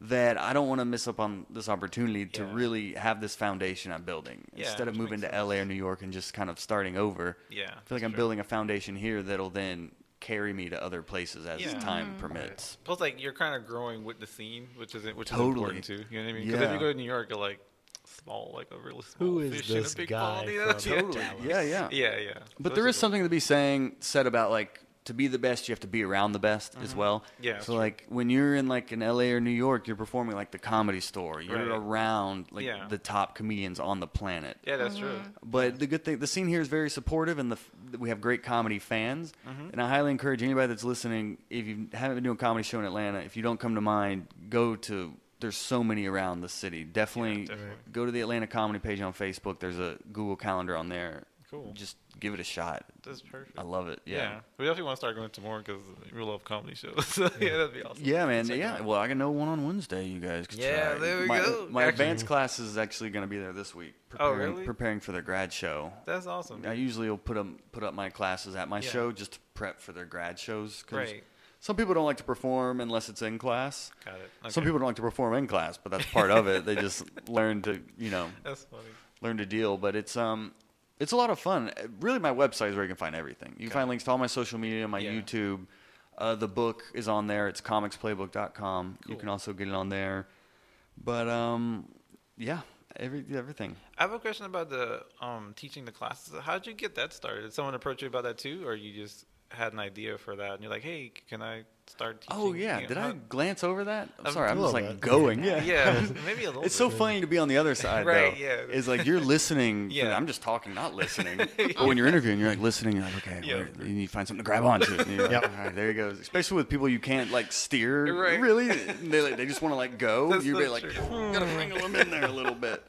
that I don't want to miss up on this opportunity to Yeah. really have this foundation I'm building Yeah, instead of moving to makes LA or New York and just kind of starting over. Yeah, I feel like I'm true. building a foundation here that'll then carry me to other places as Yeah. time mm. permits. Plus, like you're kind of growing with the scene, which is which is Totally. important too. You know what I mean? Because if you go to New York, you're like small, like a really small Who is fish in this a big guy pond. You know? yeah. Totally. Yeah, yeah. Yeah, yeah. But So there it's is cool. something to be saying said about like to be the best, you have to be around the best as well. Mm-hmm. Yeah, So true. like when you're in like in LA or New York, you're performing like the comedy store. You're Right. around like Yeah. the top comedians on the planet. Yeah, that's true. But the good thing, the scene here is very supportive, and the we have great comedy fans. Mm-hmm. And I highly encourage anybody that's listening, if you haven't been doing a comedy show in Atlanta, if you don't come to mind, go to. There's so many around the city. Definitely, Yeah, definitely. go to the Atlanta Comedy page on Facebook. There's a Google Calendar on there. Cool. Just give it a shot. That's perfect. I love it. yeah. Yeah. we definitely want to start going to more because we love comedy shows. so, yeah, that'd be awesome. Yeah, man. Check Yeah. out. Well, I can know one on Wednesday. You guys. Could Yeah, try. there we my, go. My Actually- advanced class is actually going to be there this week. Oh, Preparing, really? Preparing for their grad show. That's awesome. I usually will put up put up my classes at my Yeah. show just to prep for their grad shows. 'cause Right. Some people don't like to perform unless it's in class. Got it. Some people don't like to perform in class, but that's part of it. They just learn to, you know, That's funny. learn to deal. But it's um, it's a lot of fun. Really, my website is where you can find everything. You can Got find links to all my social media, my Yeah. YouTube. Uh, the book is on there. It's comicsplaybook.com. You can also get it on there. But um, yeah, every everything. I have a question about the um, teaching the classes. How did you get that started? Did someone approach you about that too, or you just had an idea for that and you're like, "Hey, can I start teaching?" Oh yeah, You know, did I how- glance over that? I'm Um, sorry, I'm just like bit. going. Yeah, Yeah, maybe a little. It's so funny to be on the other side, Right, though. yeah. It's like you're listening. Yeah. I'm just talking, not listening. But when you're interviewing, you're like listening. You're like, okay, Yeah. where- you need to find something to grab onto. And you're like, Yep. All right, there you go. Especially with people you can't like steer. Right. Really, they like, they just want to like go. That's you're so like, true. gotta wrangle them in there a little bit.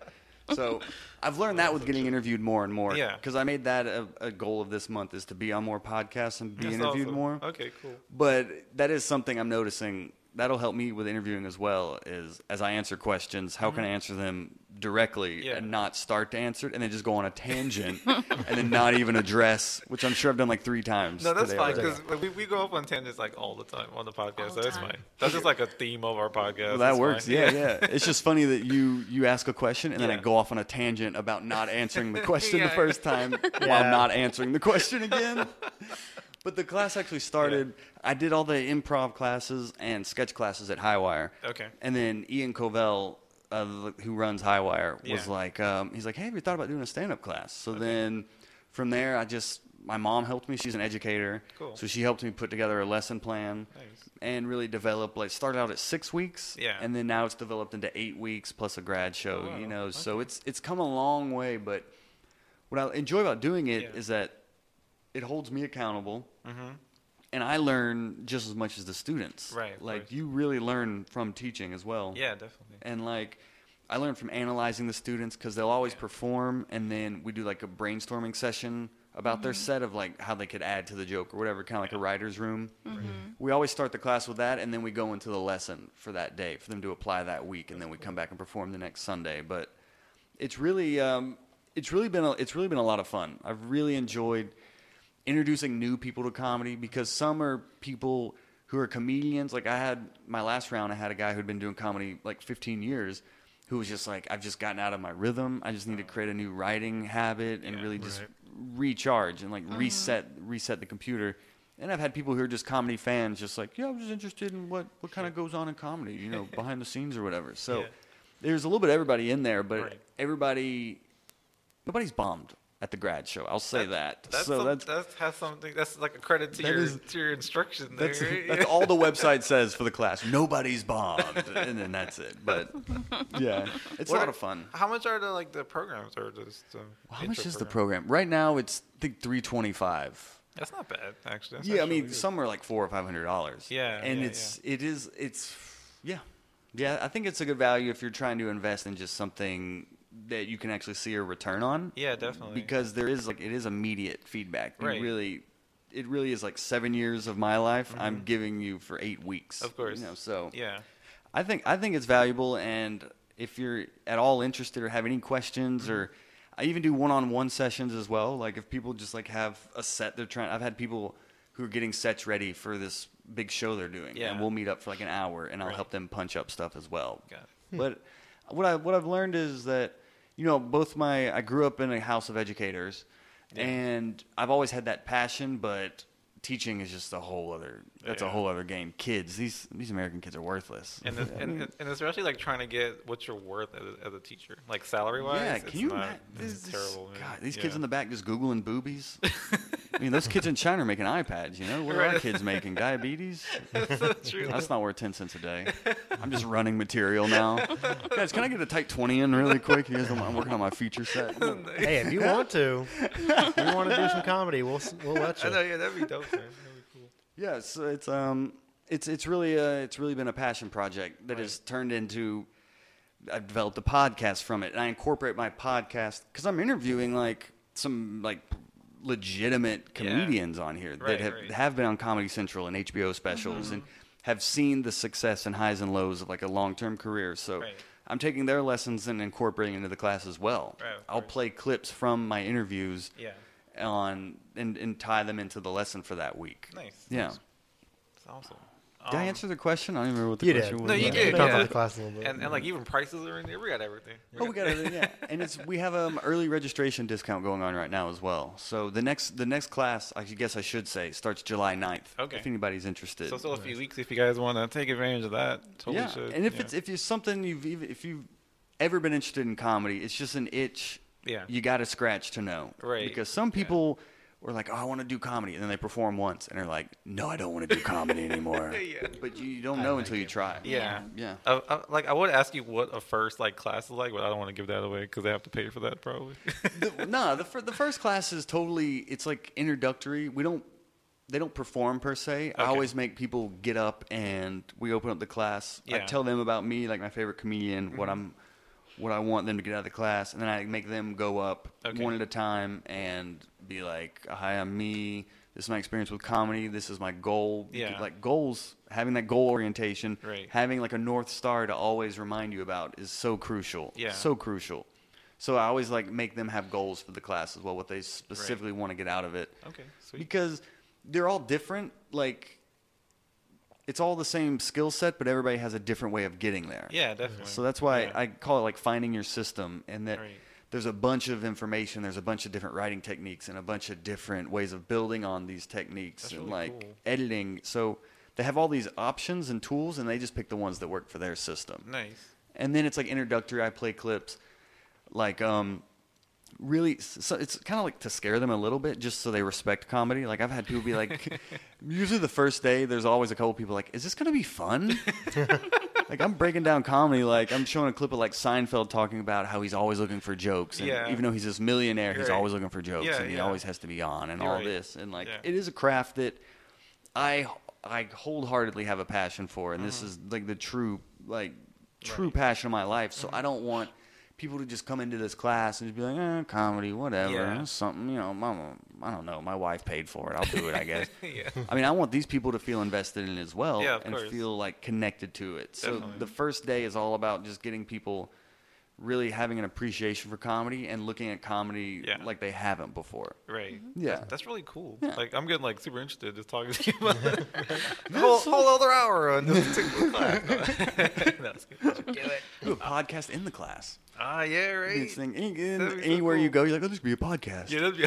So I've learned that with getting interviewed more and more. Yeah. Because I made that a, a goal of this month is to be on more podcasts and be That's interviewed awesome. more. Okay, cool. But that is something I'm noticing. That'll help me with interviewing as well. Is as I answer questions, how can mm-hmm. I answer them directly. Yeah. and not start to answer it, and then just go on a tangent and then not even address, which I'm sure I've done like three times. No, that's fine already. because we, we go off on tangents like all the time on the podcast, All so the that's time. fine. That's just like a theme of our podcast. Well, that It's works. fine. Yeah, yeah. It's just funny that you you ask a question and then I go off on a tangent about not answering the question the first time while not answering the question again. But the class actually started. I did all the improv classes and sketch classes at Highwire. Okay. And then Ian Covell, uh, who runs Highwire, was Yeah. like, um, he's like, hey, have you thought about doing a stand-up class? So then, from there, I just my mom helped me. She's an educator, Cool. so she helped me put together a lesson plan Nice. and really develop. Like, started out at six weeks, Yeah. and then now it's developed into eight weeks plus a grad show. Oh, wow. You know, so it's it's come a long way, but. what I enjoy about doing it is Yeah. that it holds me accountable, Mm-hmm. And I learn just as much as the students. Right, Like course. you really learn from teaching as well. Yeah, definitely. And like, I learn from analyzing the students because they'll always Yeah. perform, and then we do like a brainstorming session about their set of like how they could add to the joke or whatever, kind of like a writer's room. We always start the class with that, and then we go into the lesson for that day for them to apply that week, and then we come back and perform the next Sunday. But it's really, um, it's really been, a, it's really been a lot of fun. I've really enjoyed introducing new people to comedy because some are people who are comedians. Like I had my last round, I had a guy who'd been doing comedy like 15 years, who was just like, I've just gotten out of my rhythm. I just need to create a new writing habit and Yeah, really just right. recharge and like mm-hmm. reset reset the computer. And I've had people who are just comedy fans, just like, yeah, I'm just interested in what what kind of goes on in comedy, you know, behind the scenes or whatever. So Yeah. there's a little bit of everybody in there, but Right. everybody nobody's bombed at the grad show. I'll say that. That's so some, that's that has something. That's like a credit to your is- to your instruction there. that's, right? that's all the website says for the class. Nobody's bombed, and then that's it. But yeah, it's What a lot are- of fun. How much are the like the programs or just um, How much is the program? right now? It's I think three twenty five. That's not bad actually. That's Yeah, I mean good. some are like four or five hundred dollars. Yeah, and yeah, it's it is it's yeah yeah. I think it's a good value if you're trying to invest in just something that you can actually see a return on. Yeah, definitely. because there is like it is immediate feedback. You Right. really, it really is like seven years of my life. I'm giving you for eight weeks. Mm-hmm. Of course. you know. So yeah, I think I think it's valuable, and if you're at all interested or have any questions, Mm-hmm. or I even do one-on-one sessions as well. Like if people just like have a set they're trying. I've had people who are getting sets ready for this big show they're doing, Yeah. and we'll meet up for like an hour, and I'll Right. help them punch up stuff as well. Got it. But what I what I've learned is that you know both my I grew up in a house of educators, Yeah. and I've always had that passion, but teaching is just a whole other that's a whole other game. Kids, these these American kids are worthless. and this, and, and especially like trying to get what you're worth as a, as a teacher, like salary wise. yeah, it's can you not, imagine? It's This- terrible. Man. God, these kids in the back just googling boobies. I mean, those kids in China are making iPads. You know, what are our kids making? Diabetes? That's true. That's not worth ten cents a day. I'm just running material now. Guys, can I get a tight twenty in really quick? You guys don't I'm working on my feature set. Hey, if you want to, if you want to do some comedy, we'll we'll let I know, you. yeah, that'd be dope. Man. That'd be cool. Yeah, it's it's um it's it's really uh it's really been a passion project that has turned into I've developed a podcast from it, and I incorporate my podcast because I'm interviewing like some like legitimate Yeah. comedians on here that Right, have right. have been on Comedy Central and HBO specials and have seen the success and highs and lows of like a long term career. So. Right. I'm taking their lessons and incorporating into the class as well. Right, I'll play clips from my interviews Yeah. On and, and tie them into the lesson for that week. Nice. Yeah. nice. That's awesome. Did I Um, answer the question? I don't remember what the You question did. was. No, you Yeah. did. Yeah. the class a little bit. And, and like even prices are in there. We got everything. Oh, we got everything. Yeah, and it's we have an early registration discount going on right now as well. So the next the next class, I guess I should say, starts July 9th. Okay. If anybody's interested. So still a few weeks if you guys want to take advantage of that. Totally yeah, should. and if yeah. it's if it's something you've even if you've ever been interested in comedy, it's just an itch. Yeah. You got to scratch to know. Right. Because some people. Were like, oh, I want to do comedy, and then they perform once, and they're like, no, I don't want to do comedy anymore. Yeah. But you don't know until you try. Yeah. Yeah. Uh, uh, like I would ask you what a first like class is like, but I don't want to give that away because they have to pay for that probably. the, no, the fir- the first class is totally it's like introductory. We don't they don't perform per se. I always make people get up and we open up the class. I Yeah. Mm-hmm. tell them about me, like my favorite comedian, what I'm what I want them to get out of the class, and then I make them go up Okay. one at a time and be like, "Hi, I'm me. This is my experience with comedy. This is my goal." Yeah. Like goals, having that goal orientation, Right. having like a north star to always remind you about is so crucial. Yeah. So crucial. So I always like make them have goals for the class as well, what they specifically want to get out of it. okay, sweet. Because they're all different. Like it's all the same skill set, but everybody has a different way of getting there. Yeah, definitely. So that's why Yeah. I call it like finding your system, and that Right. there's a bunch of information, there's a bunch of different writing techniques, and a bunch of different ways of building on these techniques, That's and really like cool. editing. So they have all these options and tools, and they just pick the ones that work for their system nice. and then it's like introductory. I play clips, like um, really. So it's kind of like to scare them a little bit, just so they respect comedy. Like I've had people be like, usually the first day, there's always a couple people like, "Is this gonna be fun?" like I'm breaking down comedy. Like I'm showing a clip of like Seinfeld talking about how he's always looking for jokes, and Yeah. even though he's this millionaire, he's Right. always looking for jokes, Yeah, and he yeah. always has to be on, and You're all right. this, and like it is a craft that I I wholeheartedly have a passion for, and this mm-hmm. is like the true like true Right. passion of my life. So mm-hmm. I don't want people to just come into this class and just be like, eh, comedy, whatever, Yeah. something, you know, mama, I don't know, my wife paid for it, I'll do it, I guess. yeah. I mean, I want these people to feel invested in it as well Yeah, and course. feel like connected to it. So Definitely. the first day is all about just getting people really having an appreciation for comedy and looking at comedy Yeah. like they haven't before. Right. Yeah. That's, that's really cool. Yeah. Like I'm getting like super interested just talking to you about the whole, whole other hour on this particular class. No, it's good. Do it. Do a podcast in the class. Ah, yeah, right. It's thing, any- That'd so anywhere you go, you're like, oh, this could be a podcast. Yeah, that'd be.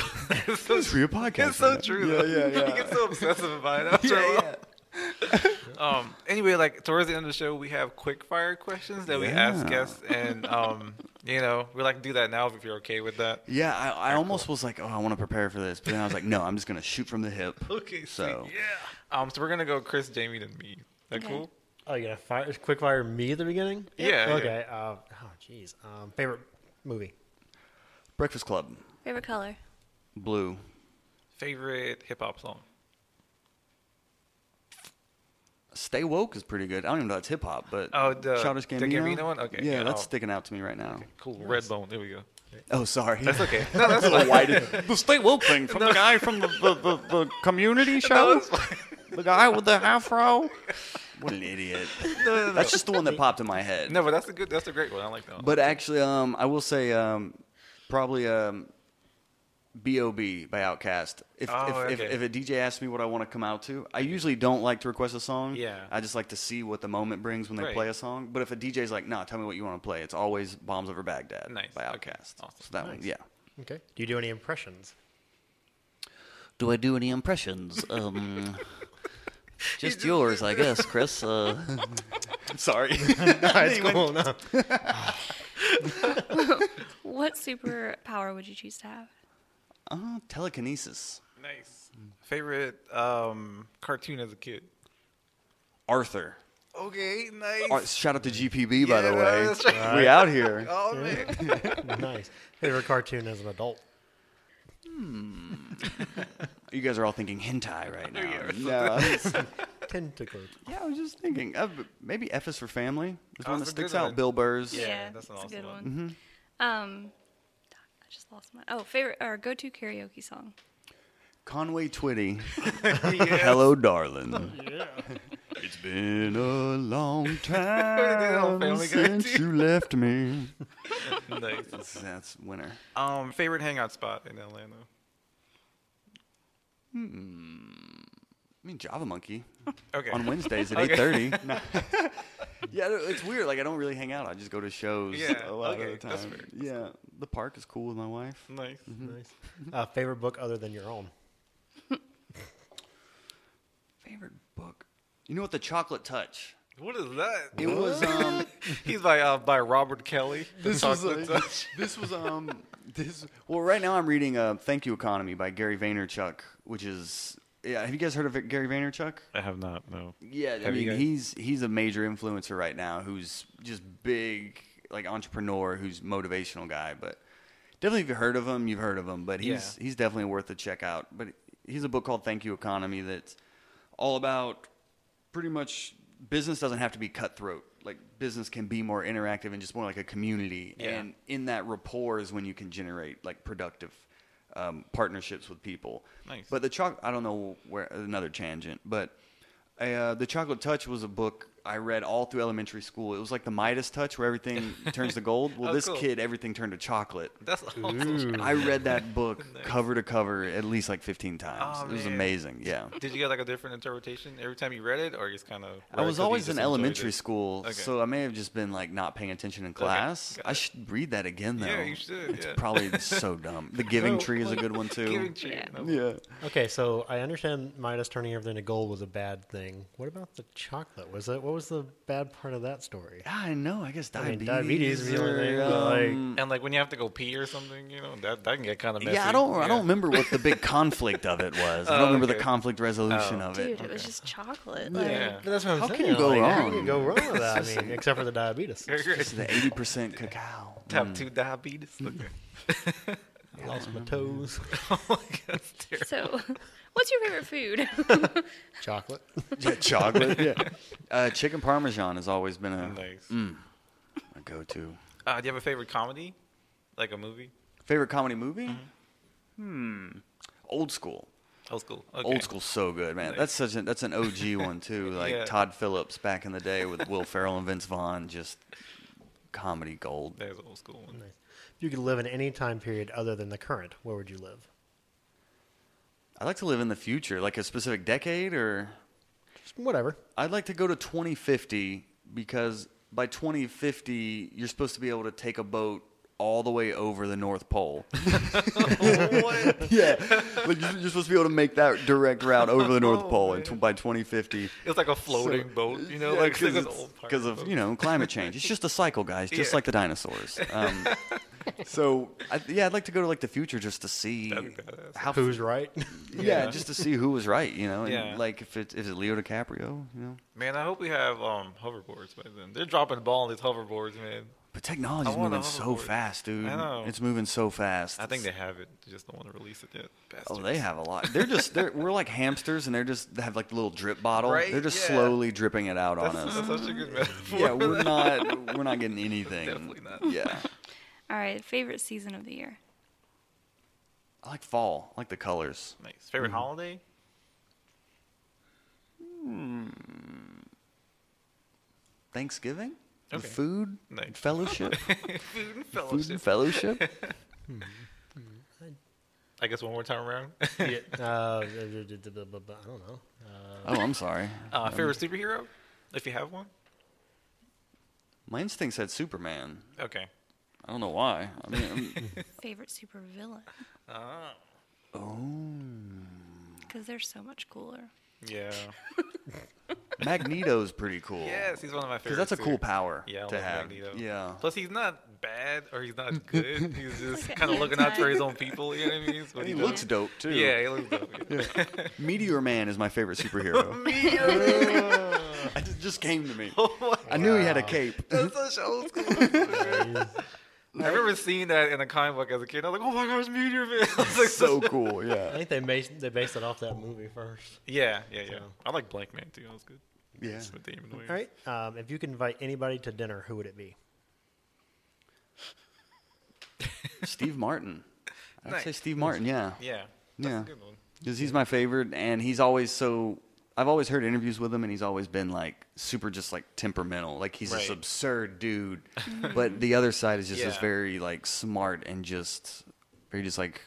It's so, This could be a podcast. it's so right? true. Yeah, though. yeah, yeah. You get so obsessive about it after a while. Um. Anyway, like towards the end of the show, we have quick fire questions that we ask guests, and um, you know, we like to do that now if you're okay with that. Yeah, I, I almost was like, oh, I want to prepare for this, but then I was like, no, I'm just gonna shoot from the hip. Okay. So- sweet. yeah. Um. So we're gonna go Chris, Jamie, then me. That Okay. cool? Oh, you gonna fire quick fire me at the beginning? Yeah, yeah. Okay. Uh, oh, jeez. Um, favorite movie? Breakfast Club, Favorite color? Blue. Favorite hip hop song? Stay woke is pretty good. I don't even know that's hip hop, but Oh, the- Childish the Gambino. Gambino one? Okay, yeah, yeah, that's sticking out to me right now. Cool. Redbone. There we go. Oh, sorry. That's okay. No, that's the fine. white, the stay woke thing from the guy from the the, the, the community No, show, the guy with the afro. What an idiot! No, no, no. That's just the one that popped in my head. No, but that's a good. That's a great one. I like that. One. But actually, um, I will say, um, probably um, B.O.B. by Outkast. If, Oh, if, if, okay. if a DJ asks me what I want to come out to, I usually don't like to request a song. Yeah. I just like to see what the moment brings when they Right. play a song. But if a DJ's like, nah, tell me what you want to play, it's always Bombs Over Baghdad Nice. by Okay. Awesome. So that one, yeah. Okay. Do you do any impressions? Do I do any impressions? Um, just just yours, I guess, Chris. Uh, sorry. no, it's cool. No. What superpower would you choose to have? Uh, telekinesis. nice. Favorite um, cartoon as a kid. Arthur. Okay. Nice. Ar- shout out to GPB, by the way. that's right. We out here. oh man. nice. Favorite cartoon as an adult? You guys are all thinking hentai right now. Yeah. No. Tentacles. yeah, I was just thinking uh, maybe F is for family. Is Oh, one that that's sticks out. one. Bill Burr's. Yeah, that's an a awesome good one. one. Um, I just lost my. Oh, favorite or go-to karaoke song? Conway Twitty. Yes. Hello, darling. It's been a long time since you left me. nice. That's, that's winner. Um, favorite hangout spot in Atlanta. I mean, Java Monkey Okay. on Wednesdays at Okay. eight thirty. yeah, it's weird. Like I don't really hang out. I just go to shows Yeah, a lot okay, of the that's time. fair. Yeah, the park is cool with my wife. Nice. Nice. Uh, favorite book other than your own? Favorite book? You know what? The Chocolate Touch. What is that? It was um. He's by uh, by Robert Kelly. This was Chocolate a, Touch. this was um this well right now I'm reading uh, Thank You Economy by Gary Vaynerchuk, which is yeah. Have you guys heard of Gary Vaynerchuk? I have not. No. Yeah, I Have you mean he's he's a major influencer right now who's just big like entrepreneur who's motivational guy, but definitely if you've heard of him, you've heard of him, but he's Yeah. he's definitely worth a check out. But he's a book called Thank You Economy that's all about pretty much business doesn't have to be cutthroat. Like business can be more interactive and just more like a community. Yeah. And in that rapport is when you can generate like productive um, partnerships with people. Nice. But the chocolate, I don't know where another tangent, but uh, the Chocolate Touch was a book I read all through elementary school. It was like the Midas touch where everything turns to gold. Well, Oh, this cool. kid, everything turned to chocolate. That's awesome. I read that book Nice. cover to cover at least like 15 times. Oh, it was man. amazing. Yeah. Did you get like a different interpretation every time you read it, or just kind of? I was always in elementary school, Okay. so I may have just been like not paying attention in class. got I should read that again though. Yeah, you should, It's yeah. probably so dumb. The Giving So, Tree is a good one too. Giving tree. Yeah. No. yeah. Okay, so I understand Midas turning everything to gold was a bad thing. What about the chocolate? Was that what was the bad part of that story? I know. I guess I mean, diabetes. diabetes is the only or, thing, but, like- um, And like when you have to go pee or something, you know, that that can get kind of messy. yeah, I don't. I don't remember what the big conflict of it was. I don't Oh, remember the okay. conflict resolution Oh. of Dude, it. it was just chocolate. Like, Yeah. But that's what I'm How saying. can you go like, How wrong? can you go wrong with that? I mean, except for the diabetes. It's the eighty percent cacao. Type two diabetes. Okay. I lost my toes. oh my god, that's terrible. So, what's your favorite food? Chocolate. Yeah, chocolate. yeah. Uh, chicken parmesan has always been a, Nice. a go-to. Uh, do you have a favorite comedy, like a movie? Favorite comedy movie? Hmm. Old school. Old school. Okay. Old school's so good, man. That's such an that's an OG one too. Like Yeah. Todd Phillips back in the day with Will Ferrell and Vince Vaughn, just comedy gold. There's an old school one. If you could live in any time period other than the current, where would you live? I'd like to live in the future, like a specific decade, or Just whatever. I'd like to go to 2050 because by 2050 you're supposed to be able to take a boat all the way over the North Pole. yeah, like you're, you're supposed to be able to make that direct route over the North Oh, Pole and t- by 2050. It's like a floating boat, you know, Yeah, like because it's an old pirate of you know climate change. It's just a cycle, guys, just Yeah. like the dinosaurs. Um, so I, yeah, I'd like to go to like the future just to see That'd how Who's right? yeah, Yeah. just to see who was right, you know, and Yeah. like if it is it Leo DiCaprio, you know. Man, I hope we have um hoverboards by then. They're dropping the ball on these hoverboards, man. But technology's I want a moving so hoverboard. fast, dude. I know. It's moving so fast. I think they It's- have it. They just don't want to release it yet. Oh, Bastards. they have a lot. They're just they're we're like hamsters, and they're just they have like the little drip bottle. Right? They're just Yeah. slowly dripping it out on us. that's such a good metaphor. yeah, we're not we're not getting anything. Definitely not. Yeah, All right, favorite season of the year. I like fall. I like the colors. Nice. Favorite Mm-hmm. holiday? Thanksgiving, And Okay. food, Nice. and fellowship, Food and food fellowship. and fellowship. I guess one more time around. Yeah, uh, I don't know. Uh, Oh, I'm sorry. uh, favorite superhero, if you have one. My instinct said Superman. Okay. I don't know why. I mean, I'm- Favorite super villain. Ah. Because they're so much cooler. Yeah. Magneto's pretty cool. yes, he's one of my favorite. Because favorites. that's a cool too. power Yeah, I to love have. Magneto. Yeah. Plus, he's not bad or he's not good. He's just Like kind of looking out for his own people. You know what I mean? That's what He does. looks dope too. Yeah, he looks dope. Yeah. Meteor Man is my favorite superhero. Meteor. I just, just came to me. oh my I knew he had a cape. That's such old school. I remember seeing that in a comic book as a kid. I was like, "Oh my gosh, Meteor Man!" I was like, so cool. Yeah. I think they based they based it off that movie first. Yeah, yeah, yeah. I like Blankman too. That was good. Yeah. With Damon All right. Um, if you could invite anybody to dinner, who would it be? Steve Martin. I'd say Steve Martin. Yeah. Yeah. That's Yeah. a good one. Because he's my favorite, and he's always so. I've always heard interviews with him, and he's always been like super, just like temperamental. Like he's this absurd dude, mm-hmm. but the other side is just this very like smart and just very just like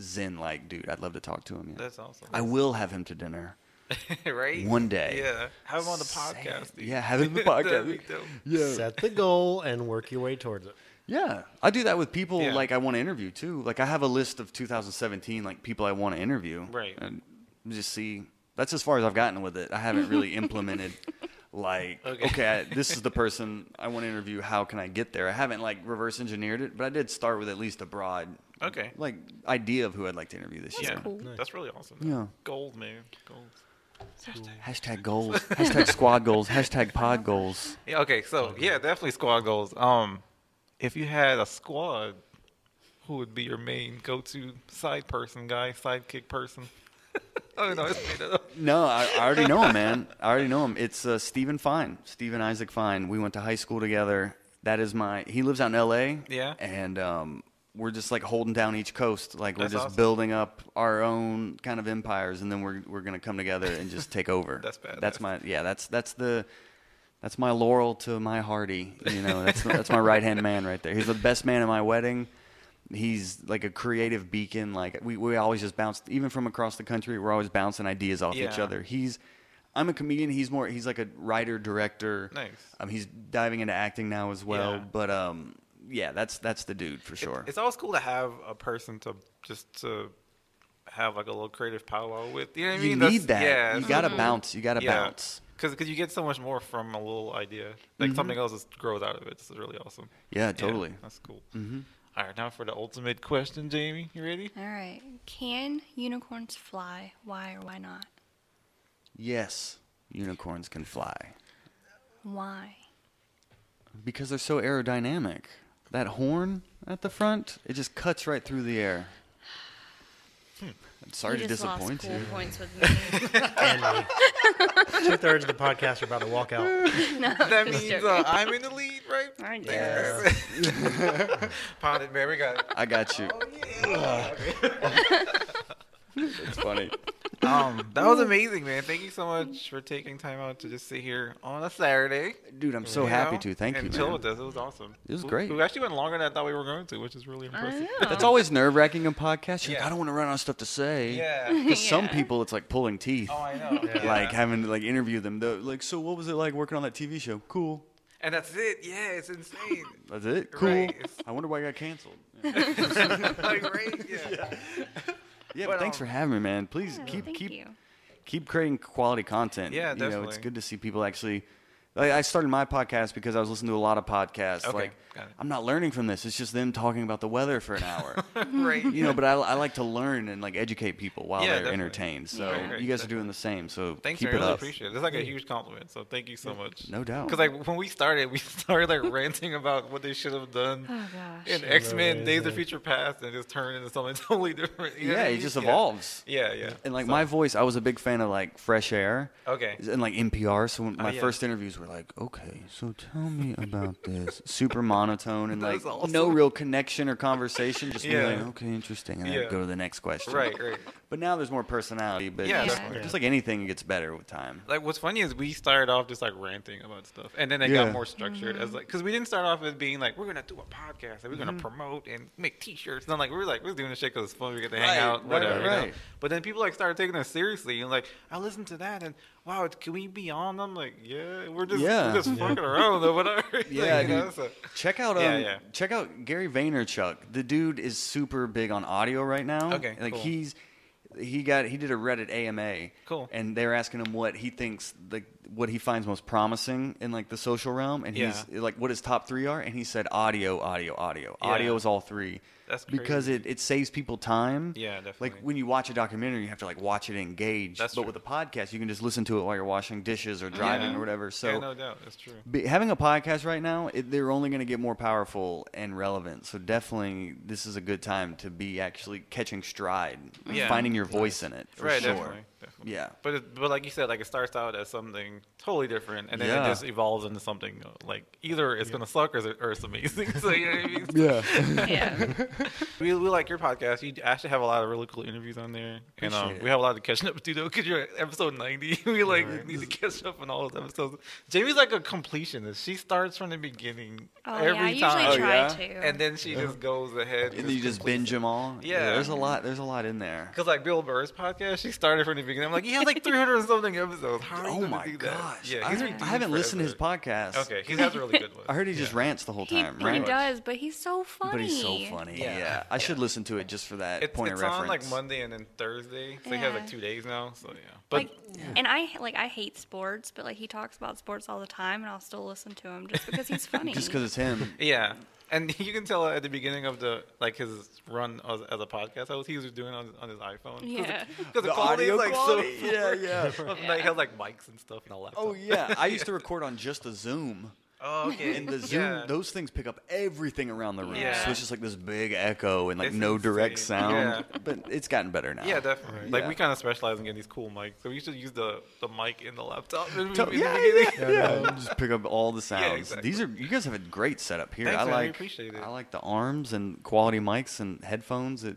zen like dude. I'd love to talk to him. Yeah. That's awesome. I will have him to dinner. right? One day. Yeah. Have him on the podcast. dude. Yeah, have him on the podcast. Yeah. Set the goal and work your way towards it. Yeah, I do that with people Yeah. like I want to interview too. Like I have a list of 2017 like people I want to interview. Right. And just see. That's as far as I've gotten with it. I haven't really implemented like Okay. okay, I, this is the person I want to interview. How can I get there? I haven't like reverse engineered it, but I did start with at least a broad Okay. like idea of who I'd like to interview this yeah. year. cool. That's really awesome. Yeah. Gold, man. Gold. Hashtag goals. Hashtag squad goals. Hashtag pod goals. Yeah, okay, so yeah, definitely squad goals. Um, if you had a squad, who would be your main go-to side person, guy, sidekick person? oh no, it's made up. No, I, I already know him, man. I already know him. It's uh, Stephen Fine, Stephen Isaac Fine. We went to high school together. That is my. He lives out in L.A. Yeah. and um, we're just like holding down each coast. Like we're That's just awesome. building up our own kind of empires, and then we're we're gonna come together and just take over. That's badass. That's my yeah. That's that's the. That's my laurel to my Hardy. You know, that's that's my right hand man right there. He's the best man at my wedding. He's like a creative beacon. Like we, we always just bounce, even from across the country. We're always bouncing ideas off each other. He's, I'm a comedian. He's more. He's like a writer director. Nice. Um, he's diving into acting now as well. Yeah. But um, yeah, that's that's the dude for sure. It's always cool to have a person to just to have like a little creative powwow with. You know what I you mean? need That's- that. Yeah, you gotta cool. bounce. You gotta Yeah. bounce. because you get so much more from a little idea. Like something else just grows out of it. This is really awesome. Yeah, totally. that's cool. Mm-hmm. Right, now for the ultimate question, Jamie. You ready? All right. Can unicorns fly? Why or why not? Yes, unicorns can fly Why? because they're so aerodynamic. That horn at the front, it just cuts right through the air. I'm sorry you to just lost disappoint cool you. points with me. Two thirds of the podcast are about to walk out. that Just means joking. uh, I'm in the lead, right? I do. Yeah. Pound it, man. We got it. I got you. Oh, It's funny. Um, that was amazing, man. Thank you so much for taking time out to just sit here on a Saturday. Dude, I'm so you happy know, to. Thank and you, chill man. with us. It was awesome. It was We- great. We actually went longer than I thought we were going to, which is really impressive. That's always nerve wracking in podcasts. You're like, Yeah. I don't want to run out of stuff to say. Yeah. Because some people, it's like pulling teeth. Oh, I know. Yeah. Like having to like interview them. They're like, so what was it like working on that TV show? Cool. and that's it. Yeah, it's insane. That's it. Cool. Right, I wonder why I got canceled. like, right? Yeah. Yeah, But, but thanks um, for having me, man. Please Yeah, keep thank keep you. keep creating quality content. Yeah, definitely. You know, it's good to see people actually. Like, I started my podcast because I was listening to a lot of podcasts. Okay, like. I'm not learning from this. It's just them talking about the weather for an hour. right. you know, but I, I like to learn and like educate people while Yeah, they're definitely. entertained. So Right, right, you guys are doing the same. So Thanks, keep man. I it really up. appreciate it. It's like a huge compliment. So thank you so much. No doubt. Because like when we started, we started like ranting about what they should have done Oh gosh. in X Men Days of. Future Past, and just turned into something totally different. You yeah, what it just evolves. Yeah, yeah. And like So- my voice, I was a big fan of like Fresh Air. Okay. And like NPR. So when Oh, my yeah. first interviews were like, okay, so tell me about this. Super monotone and like awesome. no real connection or conversation. Just Yeah. be like, okay, interesting. And Yeah. then go to the next question. Right, right. But now there's more personality. But Yeah, just, definitely. just like anything, it gets better with time. Like what's funny is we started off just like ranting about stuff, and then it Yeah. got more structured as like because we didn't start off as being like we're gonna do a podcast and we're Mm-hmm. gonna promote and make T-shirts. And then like we were like we're doing this shit because it's fun. We get to hang Right, out, right, whatever. right, you know? right. But then people like started taking us seriously and like I listened to that and wow, can we be on them? Like yeah, we're just Yeah. we're just fucking around or whatever. Like, Yeah, you know, dude. so- Check out um, Yeah, yeah. check out Gary Vaynerchuk. The dude is super big on audio right now. Okay, like cool. he's he got he did a Reddit AMA. Cool. And they were asking him what he thinks like what he finds most promising in like the social realm, and he's like what his top three are, and he said audio, audio, audio. Yeah. Audio is all three. That's because it, it saves people time. Yeah, definitely. Like when you watch a documentary, you have to like watch it engaged. That's but true. with a podcast, you can just listen to it while you're washing dishes or driving Yeah. or whatever. So yeah, no doubt, that's true. be, having a podcast right now, it, they're only going to get more powerful and relevant. So definitely, this is a good time to be actually catching stride, Yeah. finding your voice in it. For right, sure. definitely, definitely. Yeah. But it, but like you said, like it starts out as something totally different, and then Yeah. it just evolves into something like either it's gonna suck or it's, or it's amazing. so you know what I mean? Yeah. yeah. We, we like your podcast. You actually have a lot of really cool interviews on there, and um, it. we have a lot of catching up to do because you're episode ninety. we like need to catch up on all those episodes. Jamie's like a completionist. She starts from the beginning Oh every yeah. I usually time, Oh, try yeah? to. and then she just goes ahead and you just binge them all. Yeah. There's a lot. There's a lot in there. Because like Bill Burr's podcast, she started from the beginning. I'm like, he has like 300 something episodes. How are you Oh my do that? gosh! Yeah, I, he's I redeemed haven't listened to his podcast. Okay, he has a really good one. I heard he just rants the whole he, time, he right? does, but he's so funny. But he's so funny. Yeah. Yeah, I should listen to it just for that It's, point it's of on reference. like Monday and then Thursday, so he has like two days now. So yeah, but like, and I like I hate sports, but like he talks about sports all the time, and I'll still listen to him just because he's funny. just because it's him. yeah, and you can tell at the beginning of the like his run as, as a podcast host, he was doing it on, on his iPhone. Yeah. because the, quality is like quality? so Yeah, yeah. Like, he has like mics and stuff and all that. Oh yeah, I used to record on just a Zoom. Oh, okay. And the Zoom, Yeah. those things pick up everything around the room. Yeah. So it's just like this big echo and like It's no direct sound. Yeah. But it's gotten better now. Yeah, definitely. Like Yeah. we kind of specialize in getting these cool mics, so we used to use the the mic in the laptop. in the To- beginning. yeah, yeah, yeah. Just pick up all the sounds. exactly. These are you guys have a great setup here. Thanks, I man. We like appreciate it. I like the arms and quality mics and headphones. It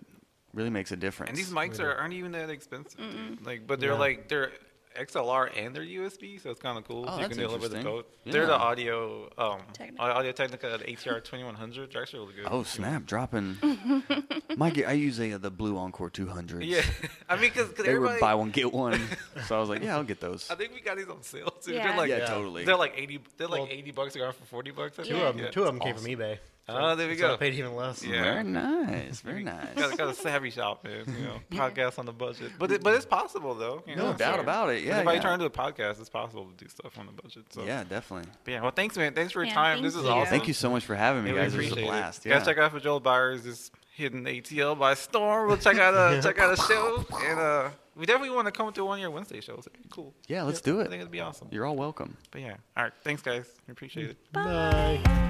really makes a difference. And these mics are, aren't even that expensive. Like, but they're Yeah. like they're XLR and they're USB, so it's kind of cool. Oh, you that's can deliver the interesting. both. They're the audio um Technica. Audio Technica the ATR 2100. They're actually really good. Oh snap! Dropping. Mikey, I use a the Blue Encore 200s. Yeah, I mean, because They everybody. were buy one get one, so I was like, yeah, I'll get those. I think we got these on sale too. Yeah. They're like Yeah, totally. They're like eighty. They're like Well, eighty bucks around for forty bucks. I Two think. of them, Yeah. two of them came from eBay. Oh, there we So I go. paid even less. Yeah. Very nice. Very nice. got, got a savvy shop, man. You know, podcast on the budget, but it, but it's possible though. you No know, doubt so- about it. Yeah, if I yeah. turn to a podcast, it's possible to do stuff on the budget. So Yeah, definitely. But yeah. Well, thanks, man. Thanks for your Yeah, time. This is you. awesome. Thank you so much for having me, Yeah, guys. This was a blast. Yeah. Guys, check out for Joel Byars. Is hitting ATL by storm. We'll check out a check out a show, and uh, we definitely want to come to one of your Wednesday shows. It'd be cool. Yeah, let's do it. I think it'd be awesome. You're all welcome. But yeah, all right. Thanks, guys. We appreciate it. Bye.